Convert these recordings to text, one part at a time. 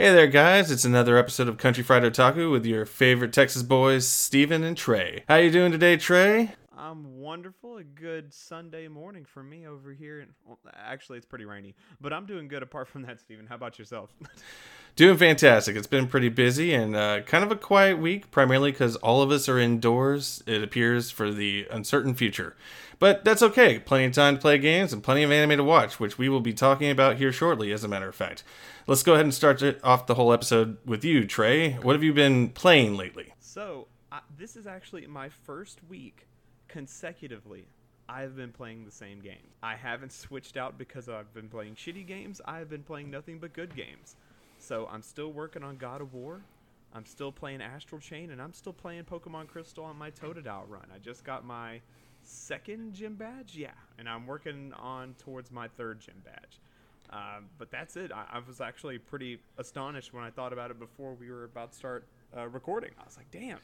Hey there, guys! It's another episode of Country Fried Otaku with your favorite Texas boys, Steven and Trey. How you doing today, Trey? I'm wonderful. A good Sunday morning for me over here. And well, actually, it's pretty rainy, but I'm doing good. Apart from that, Steven, how about yourself? Doing fantastic. It's been pretty busy and uh, kind of a quiet week, primarily because all of us are indoors. It appears for the uncertain future, but that's okay. Plenty of time to play games and plenty of anime to watch, which we will be talking about here shortly. As a matter of fact, let's go ahead and start off the whole episode with you, Trey. What have you been playing lately? so, I, this is actually my first week consecutively. I've been playing the same game. I haven't switched out because I've been playing shitty games. I have been playing nothing but good games. So I'm still working on God of War. I'm still playing Astral Chain, and I'm still playing Pokemon Crystal on my Totodile run. I just got my second gym badge, yeah, and I'm working on towards my third gym badge. Um, but that's it. I, I was actually pretty astonished when I thought about it before we were about to start uh, recording. I was like, damn,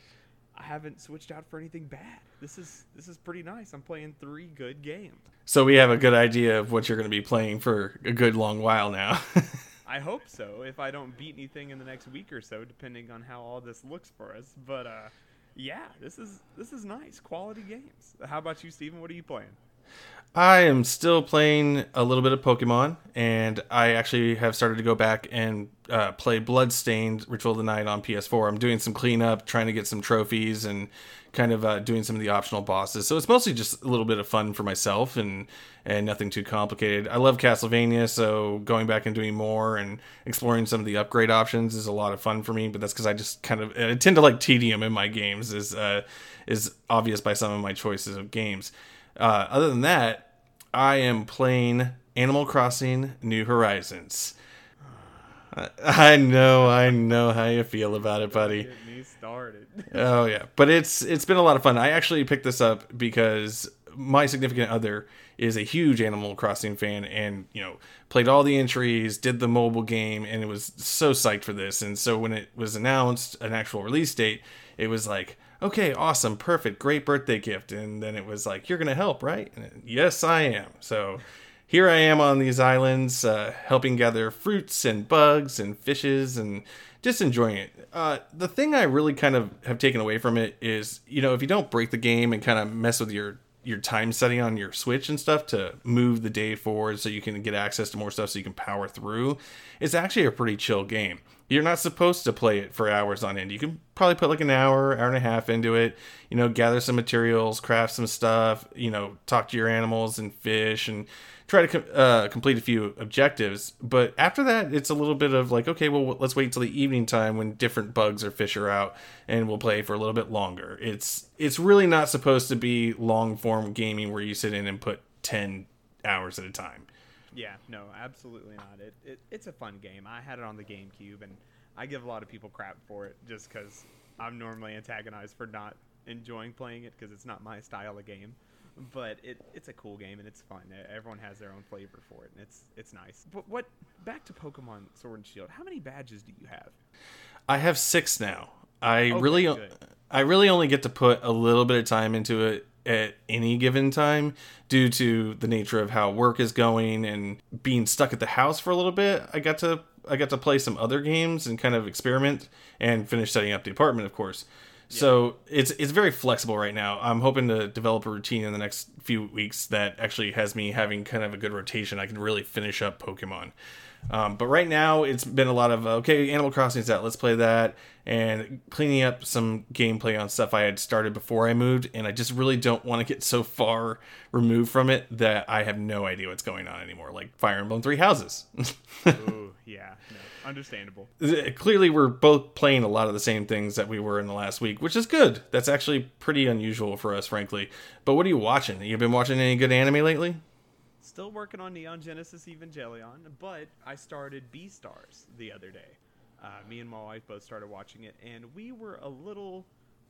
I haven't switched out for anything bad. This is this is pretty nice. I'm playing three good games. So we have a good idea of what you're going to be playing for a good long while now. I hope so. If I don't beat anything in the next week or so, depending on how all this looks for us. But uh, yeah, this is this is nice quality games. How about you, Steven? What are you playing? I am still playing a little bit of Pokemon, and I actually have started to go back and uh, play Bloodstained Ritual of the Night on PS4. I'm doing some cleanup, trying to get some trophies, and kind of uh, doing some of the optional bosses. So it's mostly just a little bit of fun for myself, and and nothing too complicated. I love Castlevania, so going back and doing more and exploring some of the upgrade options is a lot of fun for me. But that's because I just kind of I tend to like tedium in my games, is uh, is obvious by some of my choices of games. Uh, other than that, I am playing Animal Crossing New Horizons. I- know, I know how you feel about it, buddy. Oh yeah, but it's it's been a lot of fun. I actually picked this up because my significant other is a huge Animal Crossing fan, and you know played all the entries, did the mobile game, and it was so psyched for this. And so when it was announced an actual release date, it was like, okay, awesome, perfect, great birthday gift. And then it was like, you're gonna help, right? And yes, I am. So here I am on these islands, uh, helping gather fruits and bugs and fishes and just enjoying it. Uh, the thing I really kind of have taken away from it is, you know, if you don't break the game and kind of mess with your your time setting on your Switch and stuff to move the day forward so you can get access to more stuff so you can power through, it's actually a pretty chill game. You're not supposed to play it for hours on end. You can probably put like an hour, hour and a half into it, you know, gather some materials, craft some stuff, you know, talk to your animals and fish and try to uh, complete a few objectives. But after that, it's a little bit of like, okay, well, let's wait till the evening time when different bugs or fish are out, and we'll play for a little bit longer. It's it's really not supposed to be long form gaming where you sit in and put ten hours at a time. Yeah, no, absolutely not. It, it it's a fun game. I had it on the GameCube, and I give a lot of people crap for it just because I'm normally antagonized for not enjoying playing it because it's not my style of game. But it, it's a cool game and it's fun. Everyone has their own flavor for it, and it's it's nice. But what? Back to Pokemon Sword and Shield. How many badges do you have? I have six now. I Okay, really, good. I really only get to put a little bit of time into it at any given time due to the nature of how work is going and being stuck at the house for a little bit. I got to I got to play some other games and kind of experiment and finish setting up the apartment, of course. So it's it's very flexible right now. I'm hoping to develop a routine in the next few weeks that actually has me having kind of a good rotation. I can really finish up Pokemon. Um, but right now, it's been a lot of okay, Animal Crossing's out. Let's play that, and cleaning up some gameplay on stuff I had started before I moved. And I just really don't want to get so far removed from it that I have no idea what's going on anymore. Like Fire Emblem Three Houses. Ooh, yeah, no, understandable. Clearly, we're both playing a lot of the same things that we were in the last week, which is good. That's actually pretty unusual for us, frankly. But what are you watching? You been watching any good anime lately? Still working on Neon Genesis Evangelion, but I started Beastars the other day. Uh, me and my wife both started watching it, and we were a little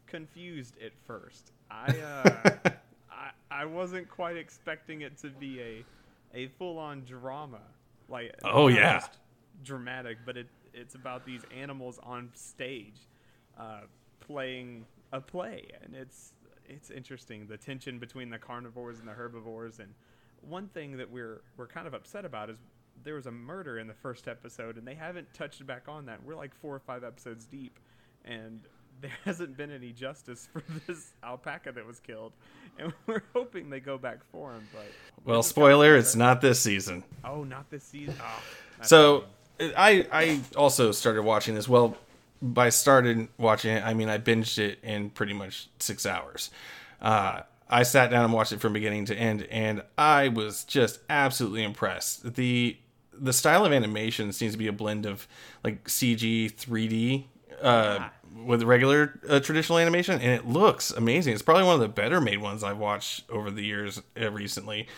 confused at first. I uh, I, I wasn't quite expecting it to be a a full on drama, like Oh, yeah. dramatic, but it it's about these animals on stage uh, playing a play, and it's it's interesting the tension between the carnivores and the herbivores. And one thing that we're we're kind of upset about is there was a murder in the first episode, and they haven't touched back on that. We're like four or five episodes deep, and there hasn't been any justice for this alpaca that was killed, and we're hoping they go back for him. But well, spoiler, it's not this season. Oh, not this season. Oh, so I I also started watching this. Well, by started watching it, I mean I binged it in pretty much six hours. Uh, I sat down and watched it from beginning to end, and I was just absolutely impressed. the The style of animation seems to be a blend of like CG, 3D, uh, with regular uh, traditional animation, and it looks amazing. It's probably one of the better made ones I've watched over the years uh, recently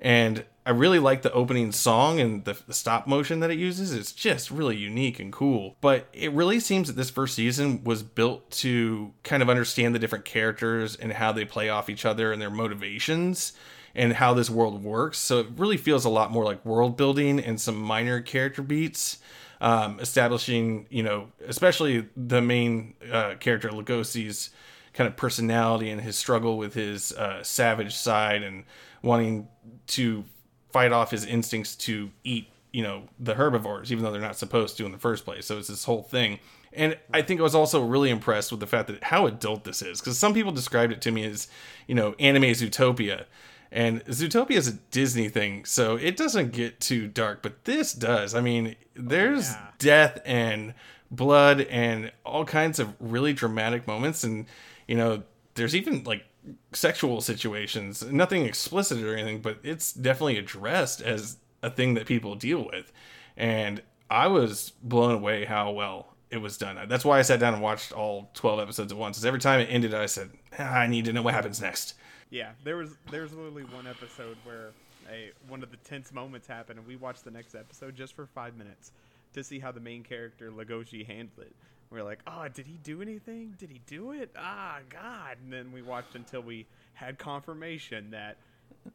and I really like the opening song and the, the, stop motion that it uses. It's just really unique and cool. But it really seems that this first season was built to kind of understand the different characters and how they play off each other and their motivations and how this world works. So it really feels a lot more like world building and some minor character beats. Um, establishing, you know, especially the main uh, character Legoshi's kind of personality and his struggle with his uh, savage side and wanting to fight off his instincts to eat, you know, the herbivores, even though they're not supposed to in the first place. So it's this whole thing. And I think I was also really impressed with the fact that how adult this is, because some people described it to me as, you know, anime Zootopia. And Zootopia is a Disney thing, so it doesn't get too dark, but this does. I mean, there's yeah. death and blood and all kinds of really dramatic moments. And, you know, there's even like sexual situations. Nothing explicit or anything, but it's definitely addressed as a thing that people deal with. And I was blown away how well it was done. That's why I sat down and watched all 12 episodes at once. Because every time it ended, I said, ah, I need to know what happens next. Yeah, there was there was literally one episode where a one of the tense moments happened, and we watched the next episode just for five minutes to see how the main character Legoshi handled it. We are like, oh, did he do anything? Did he do it? Ah, God. And then we watched until we had confirmation that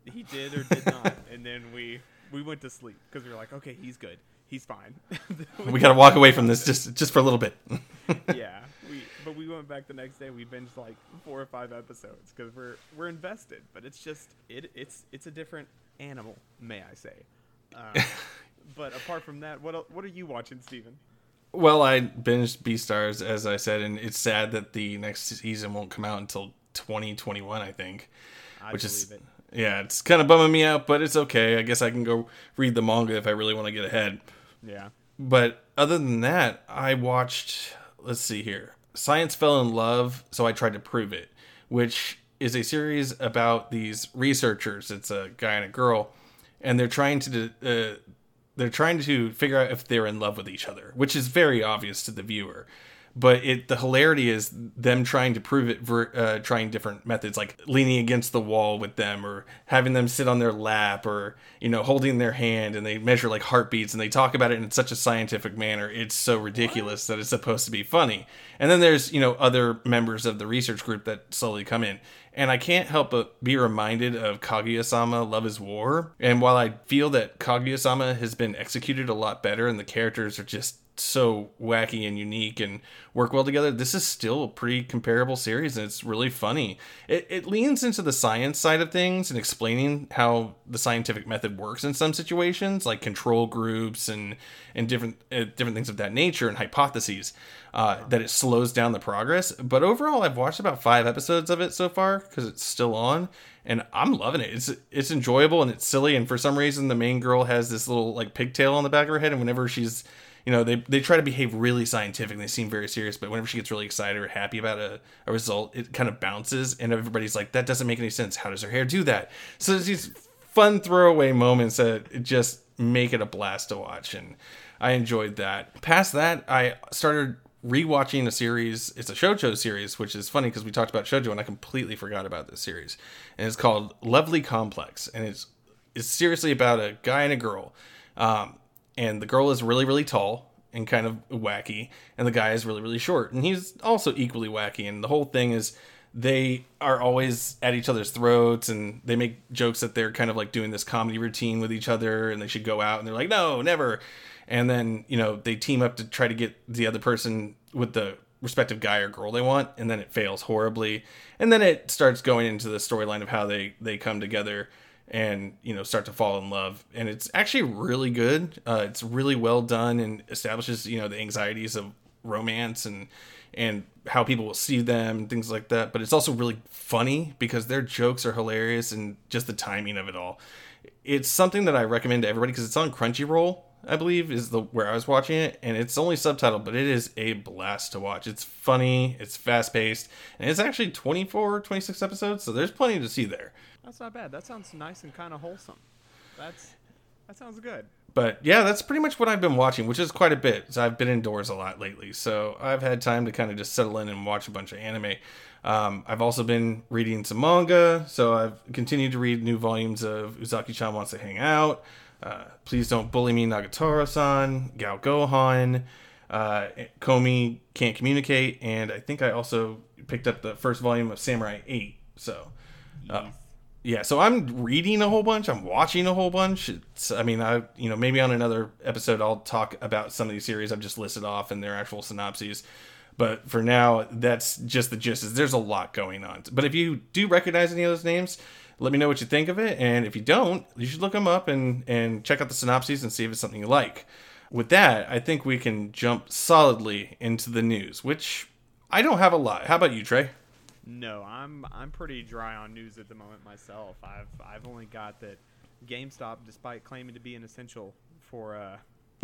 he did or did not. and then we we went to sleep because we were like, okay, he's good. He's fine. we got to walk away from this just just for a little bit. yeah, we but we went back the next day. We binged like four or five episodes because we're we're invested. But it's just it it's it's a different animal, may I say. Uh, but apart from that, what what are you watching, Steven? Well, I binged Beastars as I said, and it's sad that the next season won't come out until 2021. I think, I which is it. yeah, it's kind of bumming me out, but it's okay. I guess I can go read the manga if I really want to get ahead. Yeah. But other than that, I watched. Let's see here. Science fell in love, so I tried to prove it, which is a series about these researchers. It's a guy and a girl, and they're trying to uh, they're trying to figure out if they're in love with each other, which is very obvious to the viewer. But it the hilarity is them trying to prove it, ver, uh, trying different methods, like leaning against the wall with them, or having them sit on their lap, or you know holding their hand, and they measure like heartbeats, and they talk about it in such a scientific manner. It's so ridiculous that it's supposed to be funny. And then there's you know other members of the research group that slowly come in and I can't help but be reminded of Kaguya-sama Love is War. And while I feel that Kaguya-sama has been executed a lot better and the characters are just so wacky and unique and work well together. This is still a pretty comparable series and it's really funny. It, it leans into the science side of things and explaining how the scientific method works in some situations, like control groups and and different uh, different things of that nature and hypotheses. Uh, that it slows down the progress. But overall, I've watched about five episodes of it so far because it's still on, and I'm loving it. It's it's enjoyable and it's silly. And for some reason, the main girl has this little like pigtail on the back of her head, and whenever she's you know they, they try to behave really scientific they seem very serious but whenever she gets really excited or happy about a, a result it kind of bounces and everybody's like that doesn't make any sense. How does her hair do that? So there's these fun throwaway moments that just make it a blast to watch and i enjoyed that. Past that i started rewatching a series. It's a shoujo series which is funny because we talked about shoujo and i completely forgot about this series. And it's called lovely complex and it's it's seriously about a guy and a girl. Um, and the girl is really really tall and kind of wacky and the guy is really really short and he's also equally wacky and the whole thing is they are always at each other's throats and they make jokes that they're kind of like doing this comedy routine with each other and they should go out and they're like no never. And then you know they team up to try to get the other person with the respective guy or girl they want and then it fails horribly. And then it starts going into the storyline of how they they come together and you know start to fall in love. And it's actually really good. Uh, it's really well done and establishes you know the anxieties of romance and and how people will see them things like that. But it's also really funny because their jokes are hilarious and just the timing of it all. It's something that i recommend to everybody because it's on crunchyroll i believe is the where i was watching it. And it's only subtitled but it is a blast to watch. It's funny it's fast paced and it's actually 24 26 episodes so there's plenty to see there That's not bad. That sounds nice and kind of wholesome. That's that sounds good. but yeah, that's pretty much what I've been watching, which is quite a bit. So I've been indoors a lot lately, so I've had time to kind of just settle in and watch a bunch of anime. Um, I've also been reading some manga, so I've continued to read new volumes of Uzaki-chan Wants to Hang Out, uh, Please Don't Bully Me Nagatoro-san, Gal Gohan, uh, Komi Can't Communicate, and I think I also picked up the first volume of Samurai 8. So uh, yeah, so I'm reading a whole bunch. I'm watching a whole bunch. It's, I mean, I you know maybe on another episode I'll talk about some of these series I've just listed off and their actual synopses. But for now, that's just the gist. Is there's a lot going on. But if you do recognize any of those names, let me know what you think of it. And if you don't, you should look them up and and check out the synopses and see if it's something you like. With that, I think we can jump solidly into the news, which I don't have a lot. How about you, Trey? No, I'm I'm pretty dry on news at the moment myself. I've I've only got that GameStop, despite claiming to be an essential for uh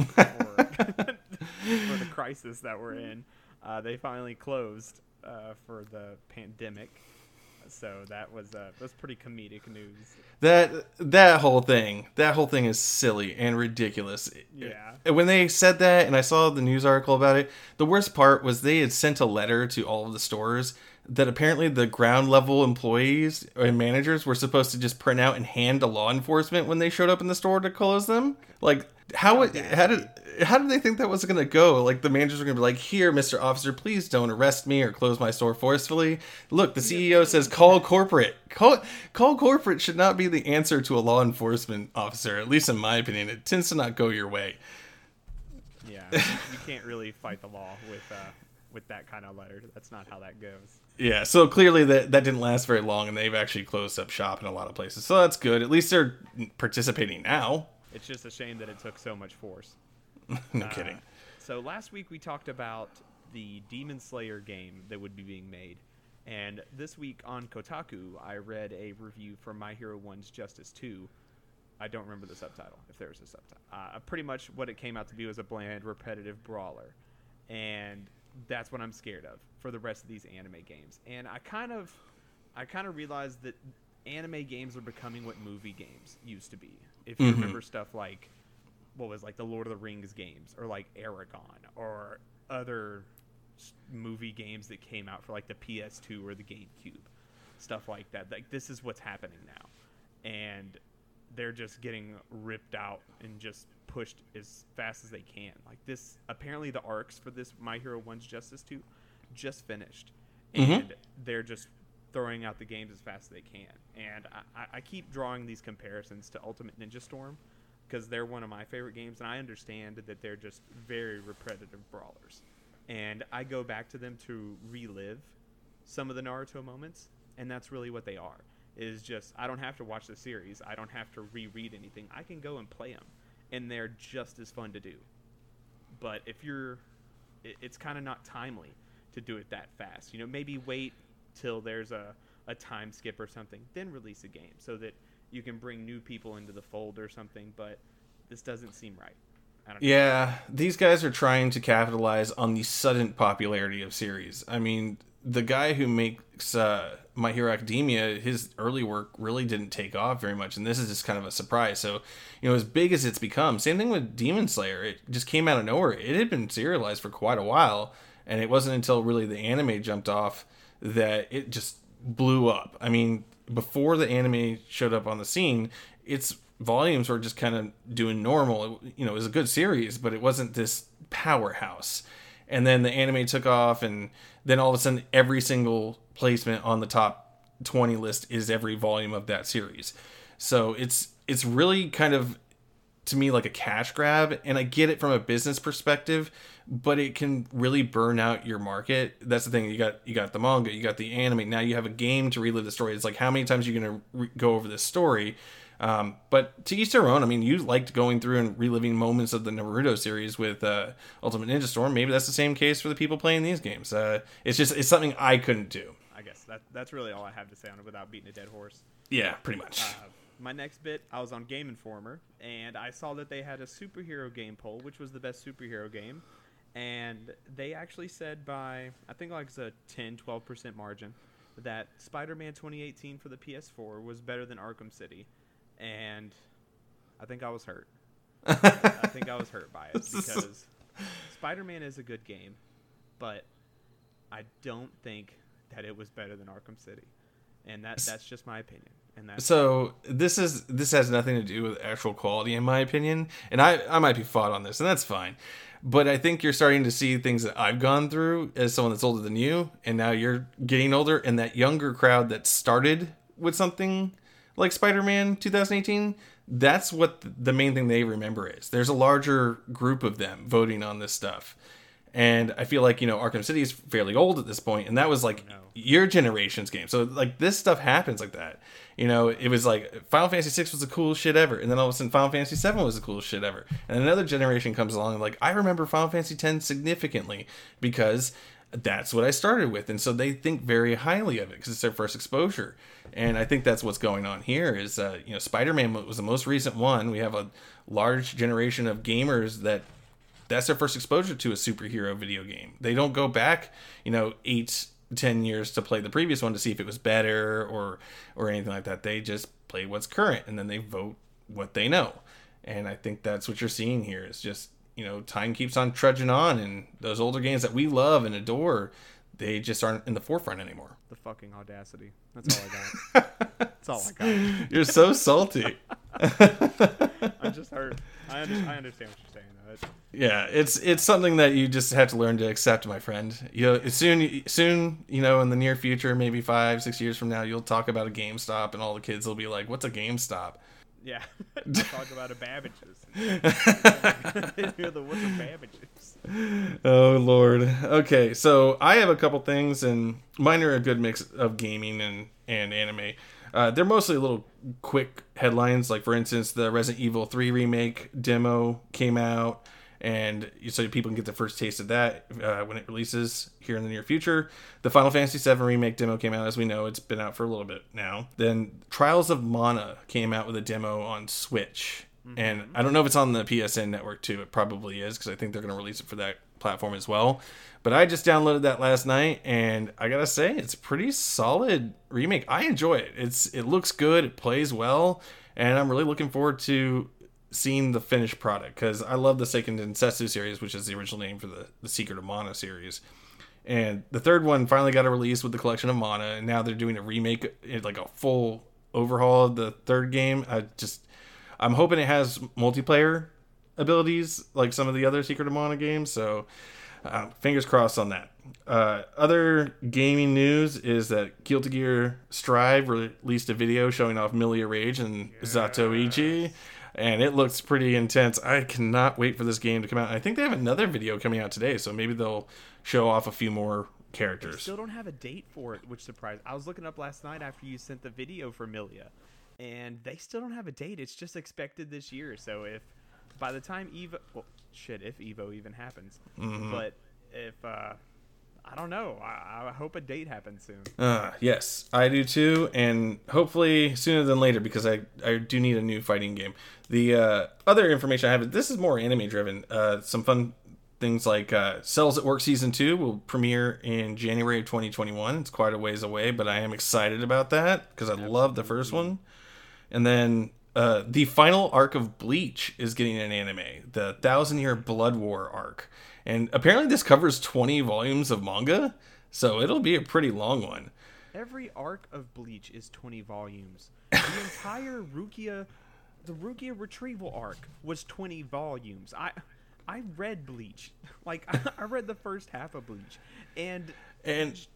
for, for the crisis that we're in, uh, they finally closed uh, for the pandemic. So that was uh, that's pretty comedic news. That that whole thing, that whole thing is silly and ridiculous. Yeah. When they said that, and I saw the news article about it, the worst part was they had sent a letter to all of the stores that apparently the ground level employees and managers were supposed to just print out and hand to law enforcement when they showed up in the store to close them. Like how it, how did how did they think that was going to go? Like the managers were going to be like, "Here, Mr. Officer, please don't arrest me or close my store forcefully." Look, the CEO says call corporate. Call call corporate should not be the answer to a law enforcement officer, at least in my opinion. It tends to not go your way. Yeah, you can't really fight the law with uh, with that kind of letter. That's not how that goes. Yeah, so clearly that that didn't last very long, and they've actually closed up shop in a lot of places. So that's good. At least they're participating now. It's just a shame that it took so much force. no Uh, kidding. So last week we talked about the Demon Slayer game that would be being made, and this week on Kotaku I read a review for My Hero One's Justice Two. I don't remember the subtitle, if there was a subtitle. Uh, pretty much what it came out to be was a bland, repetitive brawler, and that's what I'm scared of for the rest of these anime games. And I kind of, I kind of realized that anime games are becoming what movie games used to be. If you Mhm. remember stuff like what was like the Lord of the Rings games or like Eragon or other movie games that came out for like the PS2 or the GameCube, stuff like that. Like this is what's happening now, and they're just getting ripped out and just pushed as fast as they can. Like this, apparently the arcs for this My Hero One's Justice 2 just finished, Mhm. and they're just throwing out the games as fast as they can. And I, I- I keep drawing these comparisons to Ultimate Ninja Storm because they're one of my favorite games, and I understand that they're just very repetitive brawlers. And I go back to them to relive some of the Naruto moments, and that's really what they are. Is just I don't have to watch the series, I don't have to reread anything. I can go and play them, and they're just as fun to do. But if you're, it, it's kind of not timely to do it that fast. You know, maybe wait till there's a a time skip or something, then release a game so that you can bring new people into the fold or something. But this doesn't seem right. I don't know. Yeah, these guys are trying to capitalize on the sudden popularity of series. I mean, the guy who makes uh, My Hero Academia, his early work really didn't take off very much, and this is just kind of a surprise. So, you know, as big as it's become, same thing with Demon Slayer. It just came out of nowhere. It had been serialized for quite a while, and it wasn't until really the anime jumped off that it just blew up. I mean, before the anime showed up on the scene, its volumes were just kind of doing normal. It, you know, it was a good series, but it wasn't this powerhouse. And then the anime took off, and then all of a sudden, every single placement on the top 20 list is every volume of that series. So it's it's really kind of to me like a cash grab and I get it from a business perspective but it can really burn out your market that's the thing you got you got the manga you got the anime now you have a game to relive the story it's like how many times are you going to re- go over this story Um, but to each their own. I mean, you liked going through and reliving moments of the Naruto series with uh, Ultimate Ninja Storm. Maybe that's the same case for the people playing these games. Uh, it's just it's something I couldn't do. I guess that that's really all I have to say on it without beating a dead horse. Yeah, pretty much. Uh, my next bit, I was on Game Informer, and I saw that they had a superhero game poll, which was the best superhero game. And they actually said by, I think like it's a 10, 12% margin, that Spider Man 2018 for the PS4 was better than Arkham City. And I think I was hurt. I think I was hurt by it because Spider Man is a good game, but I don't think that it was better than Arkham City. And that, that's just my opinion and that's so this is this has nothing to do with actual quality in my opinion and i i might be fought on this and that's fine but i think you're starting to see things that i've gone through as someone that's older than you and now you're getting older and that younger crowd that started with something like spider-man 2018 that's what the main thing they remember is there's a larger group of them voting on this stuff and I feel like you know Arkham City is fairly old at this point, and that was like No. your generation's game. So like this stuff happens like that. You know, it was like Final Fantasy Six was the coolest shit ever, and then all of a sudden Final Fantasy Seven was the coolest shit ever, and another generation comes along and like I remember Final Fantasy Ten significantly because that's what I started with, and so they think very highly of it because it's their first exposure. And I think that's what's going on here. Is uh, you know Spider Man was the most recent one. We have a large generation of gamers that that's their first exposure to a superhero video game. They don't go back, you know, eight, ten years to play the previous one to see if it was better or or anything like that. They just play what's current and then they vote what they know. And I think that's what you're seeing here. Is just you know, time keeps on trudging on, and those older games that we love and adore, they just aren't in the forefront anymore. the fucking audacity. That's all I got. That's all I got. You're so salty. I'm just hurt. I, under, I understand what you're saying though. It's, Yeah, it's it's something that you just have to learn to accept, my friend. You know, soon, soon, you know, in the near future, maybe five, six years from now, you'll talk about a GameStop, and all the kids will be like, "What's a GameStop?" Yeah. Talk about a Babbage's. You're the what's a Babbage's? Oh Lord. Okay, so I have a couple things, and mine are a good mix of gaming and and anime. Uh, they're mostly little quick headlines, like for instance, the Resident Evil 3 remake demo came out, and so people can get the first taste of that uh, when it releases here in the near future. The Final Fantasy 7 remake demo came out, as we know, it's been out for a little bit now. Then Trials of Mana came out with a demo on Switch. And I don't know if it's on the PSN network too. It probably is because I think they're going to release it for that platform as well. But I just downloaded that last night, and I gotta say, it's a pretty solid remake. I enjoy it. It's it looks good, it plays well, and I'm really looking forward to seeing the finished product because I love the Seiken Densetsu series, which is the original name for the the Secret of Mana series. And the third one finally got a release with the collection of Mana, and now they're doing a remake, eh, like a full overhaul of the third game. I just, I'm hoping it has multiplayer abilities like some of the other Secret of Mana games. So, uh, fingers crossed on that. Uh, other gaming news is that Guilty Gear Strive released a video showing off Millia Rage and Zato-1, and it looks pretty intense. I cannot wait for this game to come out. I think they have another video coming out today, so maybe they'll show off a few more characters. Still don't have a date for it, which surprised. I was looking up last night after you sent the video for Millia, and they still don't have a date. It's just expected this year. So if by the time Evo, well, shit, if Evo even happens, Mm-hmm. but if uh, I don't know, I, I hope a date happens soon. Uh, yes, I do too, and hopefully sooner than later because I, I do need a new fighting game. The uh, other information I have, this is more anime driven. Uh, some fun things like uh, Cells at Work Season 2 will premiere in January of 2021. It's quite a ways away, but I am excited about that because I love the first one. And then uh, the final arc of Bleach is getting an anime, the Thousand Year Blood War arc. And apparently this covers 20 volumes of manga, so it'll be a pretty long one. Every arc of Bleach is 20 volumes. The entire Rukia, the Rukia retrieval arc was 20 volumes. I, I read Bleach. Like I, read the first half of Bleach, and And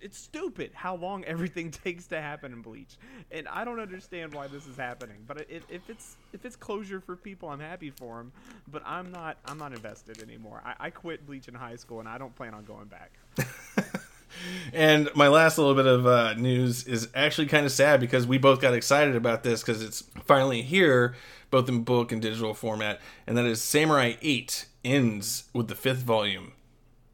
it's stupid how long everything takes to happen in Bleach, and I don't understand why this is happening. But if, if it's if it's closure for people, I'm happy for them. But I'm not I'm not invested anymore. I, I quit Bleach in high school, and I don't plan on going back. And my last little bit of uh, news is actually kind of sad because we both got excited about this because it's finally here, both in book and digital format, and that is Samurai 8 ends with the fifth volume.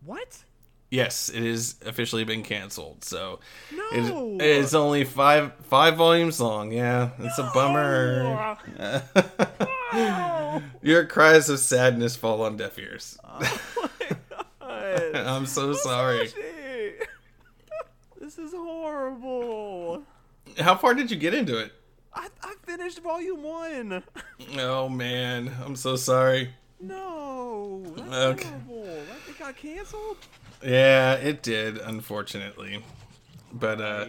What? Yes, it is officially been canceled. So No. it, it's only five five volumes long. Yeah, it's a bummer. Your cries of sadness fall on deaf ears. Oh I'm so sorry. This is horrible. How far did you get into it? I, I finished volume one. Oh man, I'm so sorry. No, that's Okay. horrible. That got canceled. Yeah, it did, unfortunately. But uh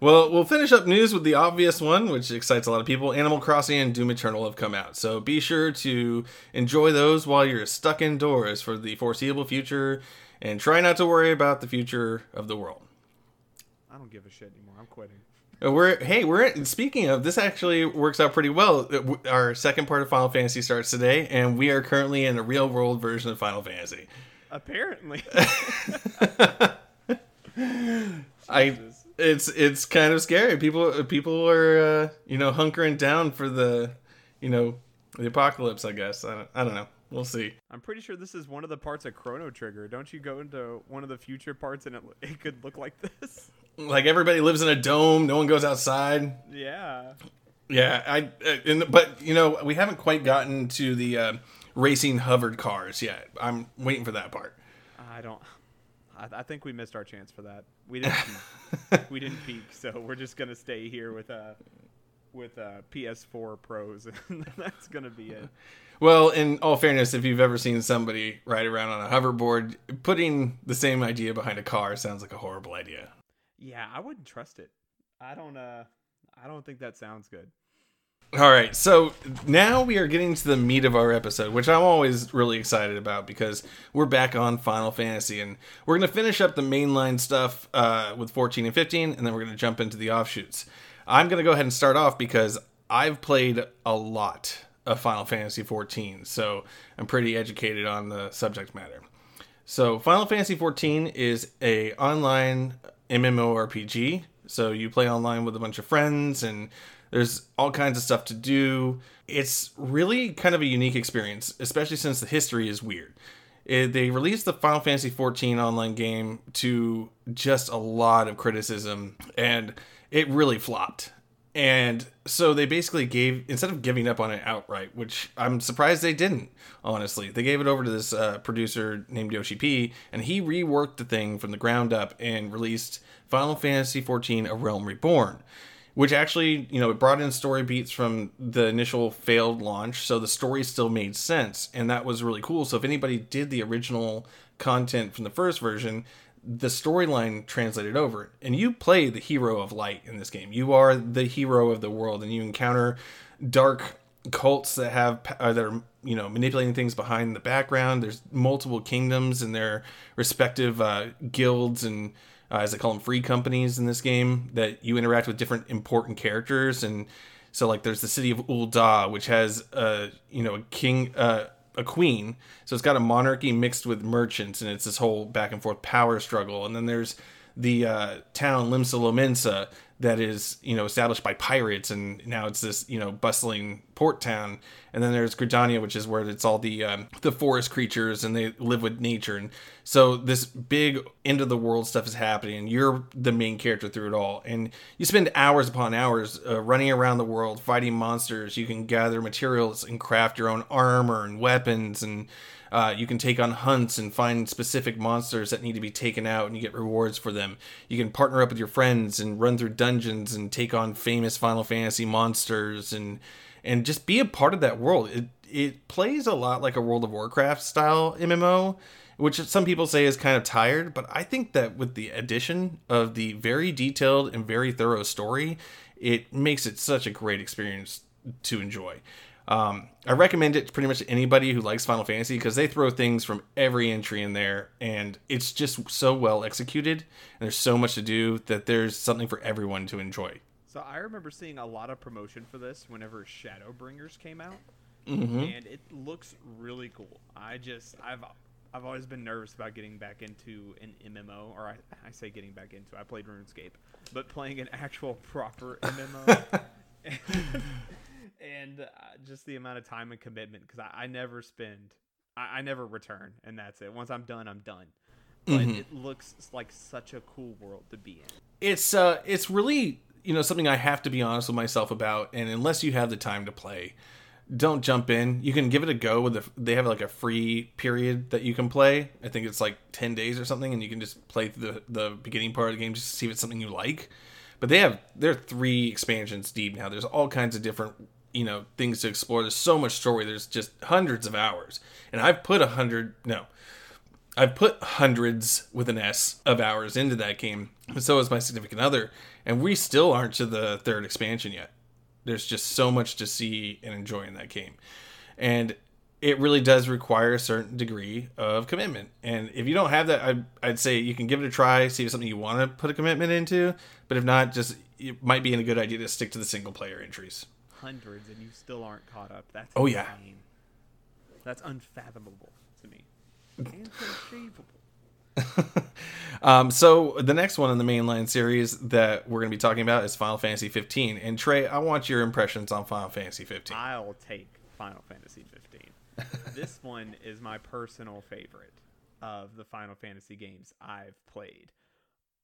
well, we'll finish up news with the obvious one, which excites a lot of people. Animal Crossing and Doom Eternal have come out. So be sure to enjoy those while you're stuck indoors for the foreseeable future and try not to worry about the future of the world. I don't give a shit anymore. I'm quitting. Uh, We're hey, we're speaking of this actually works out pretty well. Uh, Our second part of Final Fantasy starts today, and we are currently in a real world version of Final Fantasy. Apparently. I it's it's kind of scary. People people are uh, you know hunkering down for the you know the apocalypse. I guess I don't, I don't know. We'll see. I'm pretty sure this is one of the parts of Chrono Trigger. Don't you go into one of the future parts and it, it could look like this? Like everybody lives in a dome. No one goes outside. Yeah. Yeah, I uh, and, but you know we haven't quite gotten to the uh, racing hovered cars yet. I'm waiting for that part. I don't. I, I think we missed our chance for that. We didn't. we didn't peak, so we're just gonna stay here with uh with uh PS4 Pros, and that's gonna be it. Well, in all fairness, if you've ever seen somebody ride around on a hoverboard, putting the same idea behind a car sounds like a horrible idea. Yeah, I wouldn't trust it. I don't. uh I don't think that sounds good. All right, so now we are getting to the meat of our episode, which I'm always really excited about because we're back on Final Fantasy, and we're going to finish up the mainline stuff uh, with 14 and 15, and then we're going to jump into the offshoots. I'm going to go ahead and start off because I've played a lot of Final Fantasy 14, so I'm pretty educated on the subject matter. So Final Fantasy 14 is a online MMORPG. So you play online with a bunch of friends and there's all kinds of stuff to do. It's really kind of a unique experience, especially since the history is weird. It, they released the Final Fantasy 14 online game to just a lot of criticism and it really flopped. And so they basically gave instead of giving up on it outright, which I'm surprised they didn't. Honestly, they gave it over to this uh, producer named Yoshi P, and he reworked the thing from the ground up and released Final Fantasy XIV: A Realm Reborn, which actually you know it brought in story beats from the initial failed launch, so the story still made sense, and that was really cool. So if anybody did the original content from the first version, the storyline translated over. And you play the hero of light in this game. You are the hero of the world and you encounter dark cults that have uh, that are you know manipulating things behind the background. There's multiple kingdoms and their respective uh, guilds and uh, as they call them free companies in this game that you interact with different important characters and so like there's the city of Ul'dah, which has a you know a king uh a queen. So it's got a monarchy mixed with merchants, and it's this whole back and forth power struggle. And then there's the uh, town Limsa that is, you know, established by pirates, and now it's this, you know, bustling port town. And then there's Gridania, which is where it's all the um, the forest creatures, and they live with nature. And so this big end of the world stuff is happening, and you're the main character through it all. And you spend hours upon hours uh, running around the world fighting monsters. You can gather materials and craft your own armor and weapons, and uh, you can take on hunts and find specific monsters that need to be taken out, and you get rewards for them. You can partner up with your friends and run through dungeons and take on famous Final Fantasy monsters, and and just be a part of that world. It it plays a lot like a World of Warcraft style MMO which some people say is kind of tired, but I think that with the addition of the very detailed and very thorough story, it makes it such a great experience to enjoy. Um, I recommend it to pretty much anybody who likes Final Fantasy because they throw things from every entry in there, and it's just so well executed. And there's so much to do that there's something for everyone to enjoy. So I remember seeing a lot of promotion for this whenever Shadowbringers came out, Mm-hmm. and it looks really cool. I just I've I've always been nervous about getting back into an MMO, or I, I say getting back into. I played RuneScape, but playing an actual proper MMO, and uh, just the amount of time and commitment because I, I never spend, I, I never return, and that's it. Once I'm done, I'm done. But Mhm. it looks like such a cool world to be in. it's uh it's really you know something I have to be honest with myself about and unless you have the time to play don't jump in you can give it a go with the they have like a free period that you can play I think it's like 10 days or something and you can just play through the the beginning part of the game just to see if it's something you like but they have they're three expansions deep now there's all kinds of different you know things to explore there's so much story there's just hundreds of hours and I've put a hundred no I've put hundreds with an S of hours into that game, and so has my significant other, and we still aren't to the third expansion yet. There's just so much to see and enjoy in that game. And it really does require a certain degree of commitment. And if you don't have that, I'd, I'd say you can give it a try, see if something you want to put a commitment into. But if not, just it might be a good idea to stick to the single player entries. Hundreds, and you still aren't caught up. That's Oh, yeah. That's unfathomable to me. Inconceivable. um, so the next one in the mainline series that we're going to be talking about is Final Fantasy 15. And Trey, I want your impressions on Final Fantasy 15. I'll take Final Fantasy 15. this one is my personal favorite of the Final Fantasy games I've played.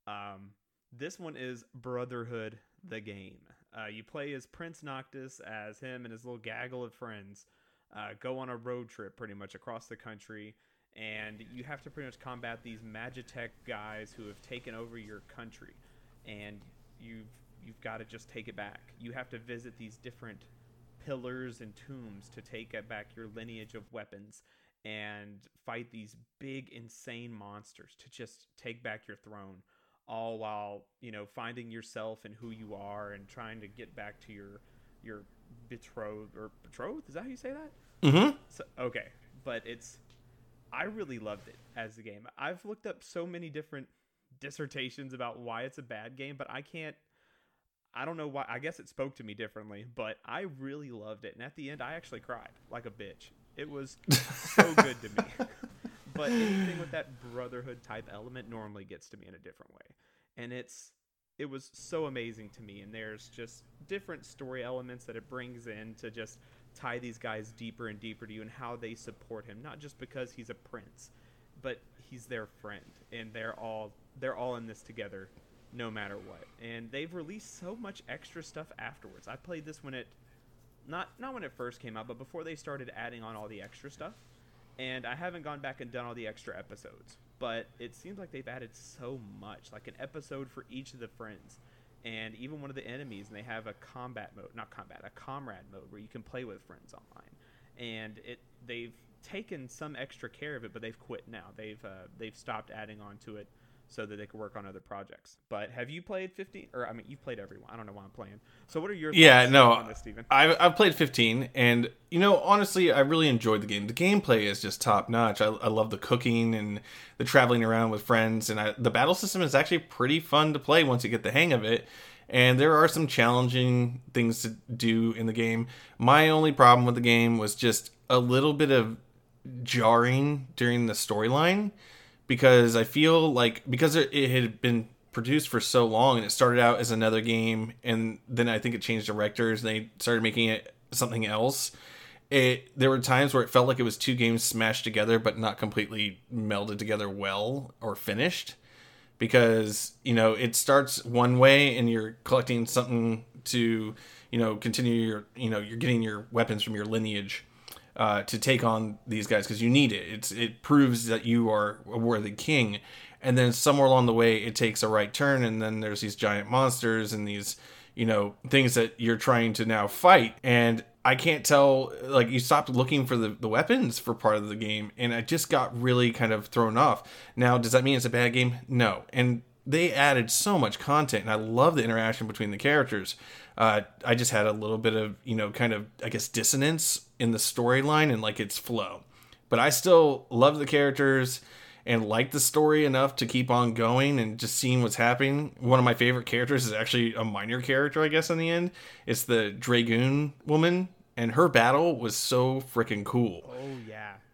Um, this one is Brotherhood the game. Uh, you play as Prince Noctis, as him and his little gaggle of friends uh, go on a road trip pretty much across the country, and you have to pretty much combat these Magitech guys who have taken over your country, and you've you've got to just take it back. You have to visit these different pillars and tombs to take back your lineage of weapons and fight these big insane monsters to just take back your throne all while you know finding yourself and who you are and trying to get back to your your betrothed or betrothed? Is that how you say that? Mm-hmm. so, okay. But it's i really loved it as a game. I've looked up so many different dissertations about why it's a bad game but i can't i don't know why i guess it spoke to me differently but i really loved it. And at the end i actually cried like a bitch. It was so good to me but anything with that brotherhood type element normally gets to me in a different way. And it's it was so amazing to me and there's just different story elements that it brings in to just tie these guys deeper and deeper to you and how they support him not just because he's a prince but he's their friend and they're all they're all in this together no matter what. And they've released so much extra stuff afterwards. I played this when it not not when it first came out but before they started adding on all the extra stuff and I haven't gone back and done all the extra episodes, but it seems like they've added so much, like an episode for each of the friends, and even one of the enemies. And they have a combat mode, not combat, a comrade mode where you can play with friends online. And it they've taken some extra care of it, but they've quit now. They've uh, they've stopped adding on to it so that they could work on other projects. But have you played 15? Or I mean, you've played everyone. I don't know why I'm playing. So what are your Yeah, no, on this, Steven? I've, I've played 15, and you know, honestly, I really enjoyed the game. The gameplay is just top notch. I, I love the cooking and the traveling around with friends, and I, the battle system is actually pretty fun to play once you get the hang of it. And there are some challenging things to do in the game. My only problem with the game was just a little bit of jarring during the storyline because I feel like because it, it had been produced for so long and it started out as another game and then I think it changed directors and they started making it something else. It there were times where it felt like it was two games smashed together but not completely melded together well or finished because you know it starts one way and you're collecting something to you know continue your you know you're getting your weapons from your lineage uh, to take on these guys because you need it. It's it proves that you are a worthy king, and then somewhere along the way it takes a right turn, and then there's these giant monsters and these you know things that you're trying to now fight, and I can't tell like you stopped looking for the, the weapons for part of the game, and I just got really kind of thrown off. Now, does that mean it's a bad game? No, and they added so much content and i love the interaction between the characters uh, i just had a little bit of you know kind of i guess dissonance in the storyline and like its flow. But i still love the characters and like the story enough to keep on going and just seeing what's happening. One of my favorite characters is actually a minor character i guess in the end. It's the dragoon woman and her battle was so freaking cool. Oh yeah, yeah.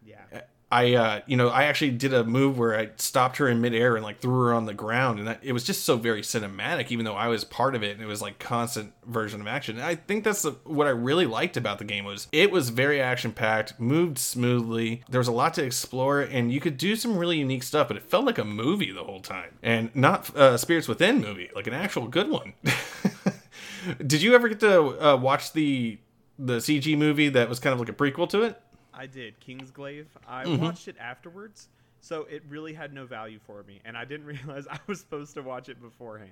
I, uh, you know, I actually did a move where I stopped her in midair and like threw her on the ground, and that, it was just so very cinematic. Even though I was part of it, and it was like constant version of action. And I think that's the, what I really liked about the game was it was very action packed, moved smoothly. There was a lot to explore, and you could do some really unique stuff. But it felt like a movie the whole time, and not uh, Spirits Within movie, like an actual good one. did you ever get to uh, watch the the CG movie that was kind of like a prequel to it? I did Kingsglaive. I mm-hmm. watched it afterwards, so it really had no value for me, and I didn't realize I was supposed to watch it beforehand.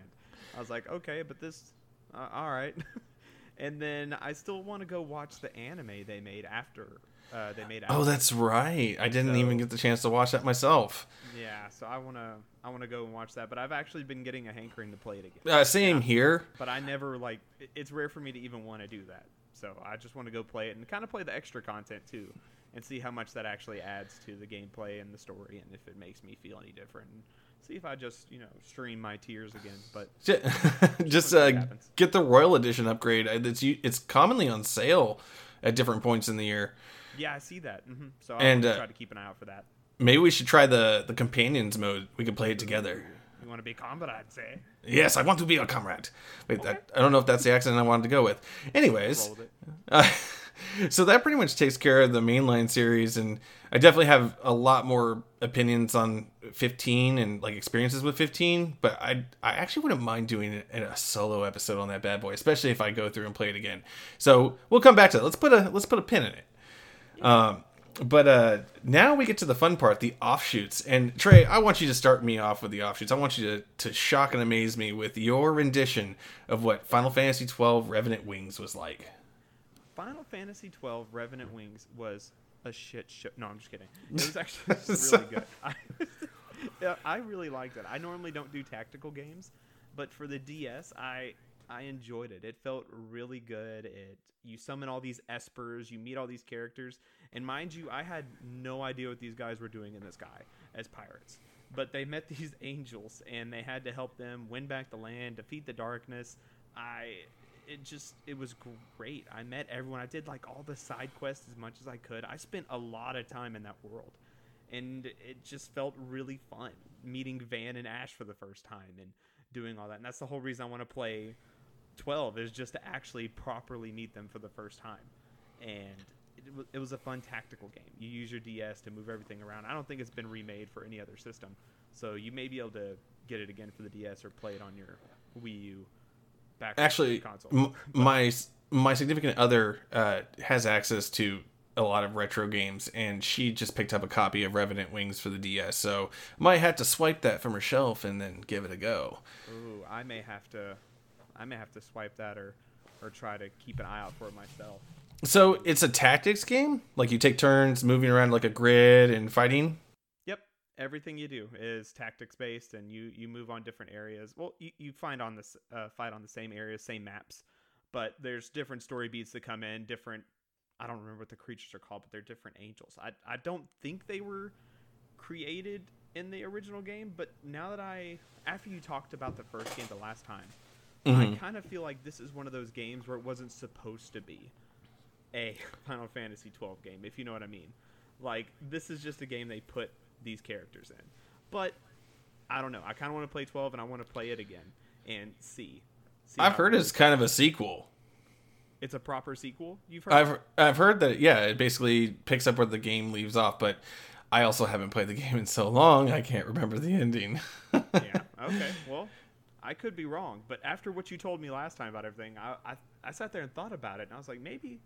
I was like, okay, but this, uh, all right. and then I still want to go watch the anime they made after uh, they made. After. Oh, that's right. I didn't so, even get the chance to watch that myself. Yeah, so I wanna I wanna go and watch that, but I've actually been getting a hankering to play it again. Uh, same yeah. here. But I never like. It's rare for me to even want to do that. So I just want to go play it and kind of play the extra content too, and see how much that actually adds to the gameplay and the story, and if it makes me feel any different. And see if I just you know stream my tears again. But just uh, get the Royal Edition upgrade. It's it's commonly on sale at different points in the year. Yeah, I see that. Mm-hmm. So I'll and, uh, try to keep an eye out for that. Maybe we should try the the companions mode. We can play it together. You want to be a comrades, say? Yes, I want to be a comrade. Wait, okay. that, I don't know if that's the accent I wanted to go with. Anyways, uh, so that pretty much takes care of the mainline series, and I definitely have a lot more opinions on 15 and like experiences with 15. But I I actually wouldn't mind doing a, solo episode on that bad boy, especially if I go through and play it again. So we'll come back to it. Let's put a let's put a pin in it. Um, but uh, now we get to the fun part, the offshoots. And Trey, I want you to start me off with the offshoots. I want you to, to shock and amaze me with your rendition of what Final Fantasy XII Revenant Wings was like. Final Fantasy XII Revenant Wings was a shit show. No, I'm just kidding. It was actually really good. I, I really liked it. I normally don't do tactical games, but for the DS, I I enjoyed it. It felt really good. It you summon all these espers, you meet all these characters, and mind you, I had no idea what these guys were doing in the sky as pirates. But they met these angels and they had to help them win back the land, defeat the darkness. I it just it was great. I met everyone. I did like all the side quests as much as I could. I spent a lot of time in that world. And it just felt really fun meeting Van and Ash for the first time and doing all that. And that's the whole reason I want to play 12 is just to actually properly meet them for the first time. And it, was, it was a fun tactical game. You use your DS to move everything around. I don't think it's been remade for any other system. So you may be able to get it again for the DS or play it on your Wii U back Actually, console. M- my my significant other uh, has access to a lot of retro games and she just picked up a copy of Revenant Wings for the DS. So might have to swipe that from her shelf and then give it a go. Ooh, I may have to I may have to swipe that or or try to keep an eye out for it myself. So it's a tactics game? Like you take turns moving around like a grid and fighting? Everything you do is tactics based and you you move on different areas. Well, you, you find on this uh, fight on the same areas, same maps, but there's different story beats that come in, different I don't remember what the creatures are called, but they're different angels. I I don't think they were created in the original game, but now that I after you talked about the first game the last time, Mm-hmm. I kind of feel like this is one of those games where it wasn't supposed to be a Final Fantasy 12 game, if you know what I mean. Like this is just a game they put these characters in. But I don't know. I kind of want to play 12 and I want to play it again and see. see I've heard it's kind of a sequel. It's a proper sequel. You've heard? I've I've heard that. Yeah, it basically picks up where the game leaves off. But I also haven't played the game in so long, I can't remember the ending. yeah. Okay. Well, I could be wrong, but after what you told me last time about everything, I, I, I sat there and thought about it, and I was like, maybe